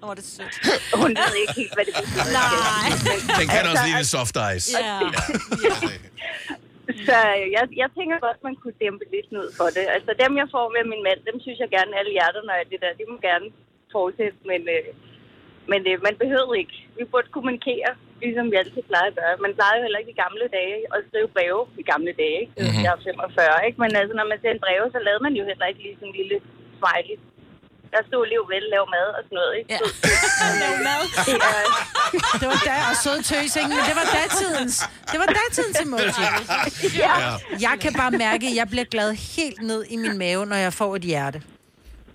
[SPEAKER 4] Hvor er det sødt.
[SPEAKER 7] hun ved ikke helt, hvad det betyder.
[SPEAKER 4] Nej.
[SPEAKER 1] Den kan også lide lidt soft ice.
[SPEAKER 4] Ja.
[SPEAKER 7] Så jeg, jeg tænker godt, man kunne dæmpe lidt ned for det. Altså dem, jeg får med min mand, dem synes jeg gerne, alle hjerterne og det der, de må gerne fortsætte, men, øh, men øh, man behøver ikke. Vi burde kommunikere, ligesom vi altid plejer at gøre. Man plejede jo heller ikke i gamle dage at skrive breve i gamle dage, ikke?
[SPEAKER 1] Mhm.
[SPEAKER 7] Jeg er 45, ikke? Men altså, når man sendte breve, så lavede man jo heller ikke lige sådan en lille smiley. Der stod liv vel, lav mad og sådan noget, ikke? Ja.
[SPEAKER 4] Lav mad.
[SPEAKER 2] Det var da, og søde tøsing, men det var datidens. Det var datidens emoji.
[SPEAKER 7] Ja.
[SPEAKER 2] Jeg kan bare mærke, at jeg bliver glad helt ned i min mave, når jeg får et hjerte.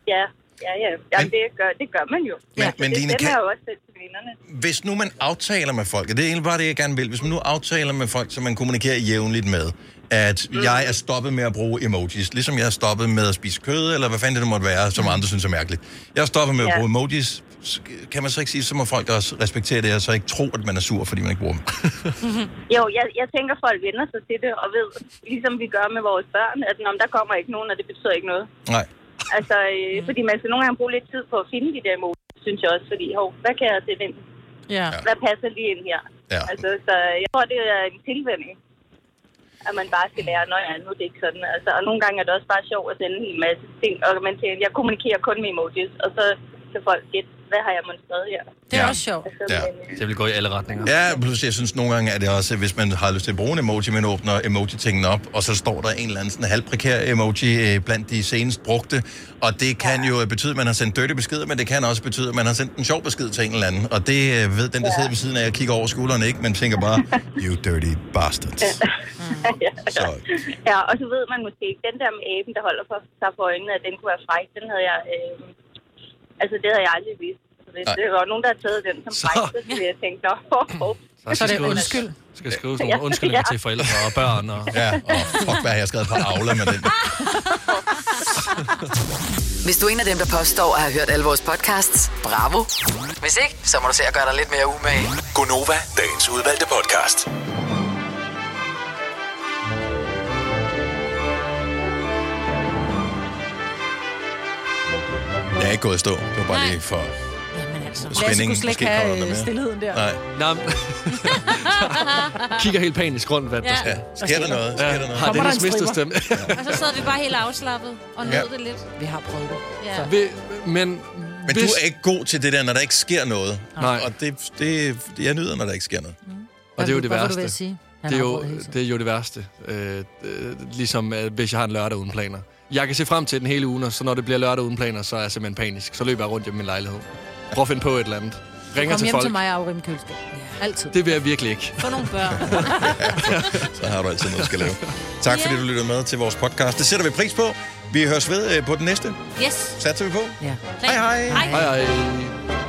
[SPEAKER 7] Ja, ja, ja. Jamen, det, gør, det gør man jo.
[SPEAKER 1] Men-
[SPEAKER 7] Så
[SPEAKER 1] men
[SPEAKER 7] det
[SPEAKER 1] Line, kan-
[SPEAKER 7] jeg jo også selv til vennerne.
[SPEAKER 1] Hvis nu man aftaler med folk, og det er egentlig bare det, jeg gerne vil, hvis man nu aftaler med folk, som man kommunikerer jævnligt med, at jeg er stoppet med at bruge emojis, ligesom jeg er stoppet med at spise kød, eller hvad fanden det nu måtte være, som andre synes er mærkeligt. Jeg er stoppet med at
[SPEAKER 7] Ja.
[SPEAKER 1] bruge emojis. Kan man så ikke sige, så må folk også respektere det, og så ikke tro, at man er sur, fordi man ikke bruger dem.
[SPEAKER 7] Jo, jeg, jeg tænker, folk vender sig til det og ved, ligesom vi gør med vores børn, at når der kommer ikke nogen, og det betyder ikke noget.
[SPEAKER 1] Nej.
[SPEAKER 7] Altså, øh, fordi man skal nogle gange bruge lidt tid på at finde de der mål, synes jeg også, fordi, hov, hvad kan jeg sætte ind?
[SPEAKER 2] Ja.
[SPEAKER 7] Hvad passer lige ind her?
[SPEAKER 1] Ja.
[SPEAKER 7] Altså, så jeg tror, det er en tilvænding, at man bare skal lære, når ja, nu er ikke sådan. Altså, og nogle gange er det også bare sjovt at sende en hel masse ting, og man tænker, jeg kommunikerer kun med emojis, og så kan folk gætte, hvad har jeg måske skrevet her?
[SPEAKER 2] Det er
[SPEAKER 1] Ja.
[SPEAKER 2] også sjovt.
[SPEAKER 7] Altså,
[SPEAKER 1] Ja.
[SPEAKER 7] men,
[SPEAKER 3] Det vil gå i alle retninger.
[SPEAKER 1] Ja, plus jeg synes nogle gange, at det også, hvis man har lyst til at bruge en emoji, man åbner emoji-tingen op, og så står der en eller anden sådan halvprekær emoji øh, blandt de senest brugte, og det kan jo betyde, at man har sendt dirty beskeder, men det kan også betyde, at man har sendt en sjov besked til en eller anden, og det øh, ved den, der sidder ved siden af, og kigger over skulderen ikke, men tænker bare, you dirty bastards. Så,
[SPEAKER 7] Ja, og så ved man måske ikke, den der med aben, der holder for sig for øjnene, at den kunne være fræk, den havde jeg, øh, altså det havde jeg aldrig vist. Så det,
[SPEAKER 1] Nej.
[SPEAKER 7] det var nogen, der havde taget den som
[SPEAKER 3] Så-
[SPEAKER 7] fræk, så ville jeg tænke, nå, oh, oh.
[SPEAKER 3] Så, så er det undskyld. Skal skrive sådan nogle
[SPEAKER 7] Ja.
[SPEAKER 3] undskyldninger
[SPEAKER 7] Ja.
[SPEAKER 3] til forældre og børn. Og...
[SPEAKER 1] ja, og fuck, hvad har jeg skrevet på Aula med den.
[SPEAKER 5] Hvis du er en af dem, der påstår at have hørt alle vores podcasts, bravo. Hvis ikke, så må du se at gøre dig lidt mere umage.
[SPEAKER 12] Gonova, dagens udvalgte podcast.
[SPEAKER 1] Er ikke gået i stå. Det var bare lige for
[SPEAKER 4] Jamen altså.
[SPEAKER 2] Lasse
[SPEAKER 1] spænding.
[SPEAKER 2] kunne slet ikke have stillheden der.
[SPEAKER 1] Nej.
[SPEAKER 3] Nå, men- kigger helt panisk rundt, hvad der
[SPEAKER 4] Ja.
[SPEAKER 3] sker.
[SPEAKER 1] Ja. Sker der noget? Sker der noget?
[SPEAKER 3] Har
[SPEAKER 2] Kommer der
[SPEAKER 3] Dennis
[SPEAKER 2] en
[SPEAKER 3] mistet stemme?
[SPEAKER 4] Og så sad vi bare helt afslappet og nød
[SPEAKER 1] Ja.
[SPEAKER 4] det lidt.
[SPEAKER 2] Vi har prøvet det.
[SPEAKER 4] Ja.
[SPEAKER 3] Ved- Men,
[SPEAKER 1] Men
[SPEAKER 3] hvis,
[SPEAKER 1] du er ikke god til det der, når der ikke sker noget.
[SPEAKER 3] Nej.
[SPEAKER 1] Og det, det, jeg nyder, når der ikke sker noget.
[SPEAKER 3] Og det er jo det
[SPEAKER 2] Hvad var du
[SPEAKER 3] værste.
[SPEAKER 2] ved at sige? Han
[SPEAKER 3] Det er,
[SPEAKER 2] har
[SPEAKER 3] jo,
[SPEAKER 2] prøvet hele tiden.
[SPEAKER 3] det er jo det værste. Øh, øh, ligesom øh, hvis jeg har en lørdag uden planer. Jeg kan se frem til den hele ugen, og så når det bliver lørdag uden planer, så er jeg simpelthen panisk. Så løber jeg rundt i min lejlighed. Prøv at finde på et eller andet. Ringer
[SPEAKER 2] Kom
[SPEAKER 3] til
[SPEAKER 2] hjem
[SPEAKER 3] folk.
[SPEAKER 2] til mig og afrime køleskab. Ja, altid.
[SPEAKER 3] Det vil jeg virkelig ikke.
[SPEAKER 4] Få nogle børn.
[SPEAKER 1] Så har du altid noget, du skal lave. Tak fordi du lytter med til vores podcast. Det sætter vi pris på. Vi høres ved øh, på den næste.
[SPEAKER 4] Yes.
[SPEAKER 1] Satser vi på.
[SPEAKER 2] Ja.
[SPEAKER 1] Hej hej.
[SPEAKER 4] Hej.
[SPEAKER 3] Hej hej.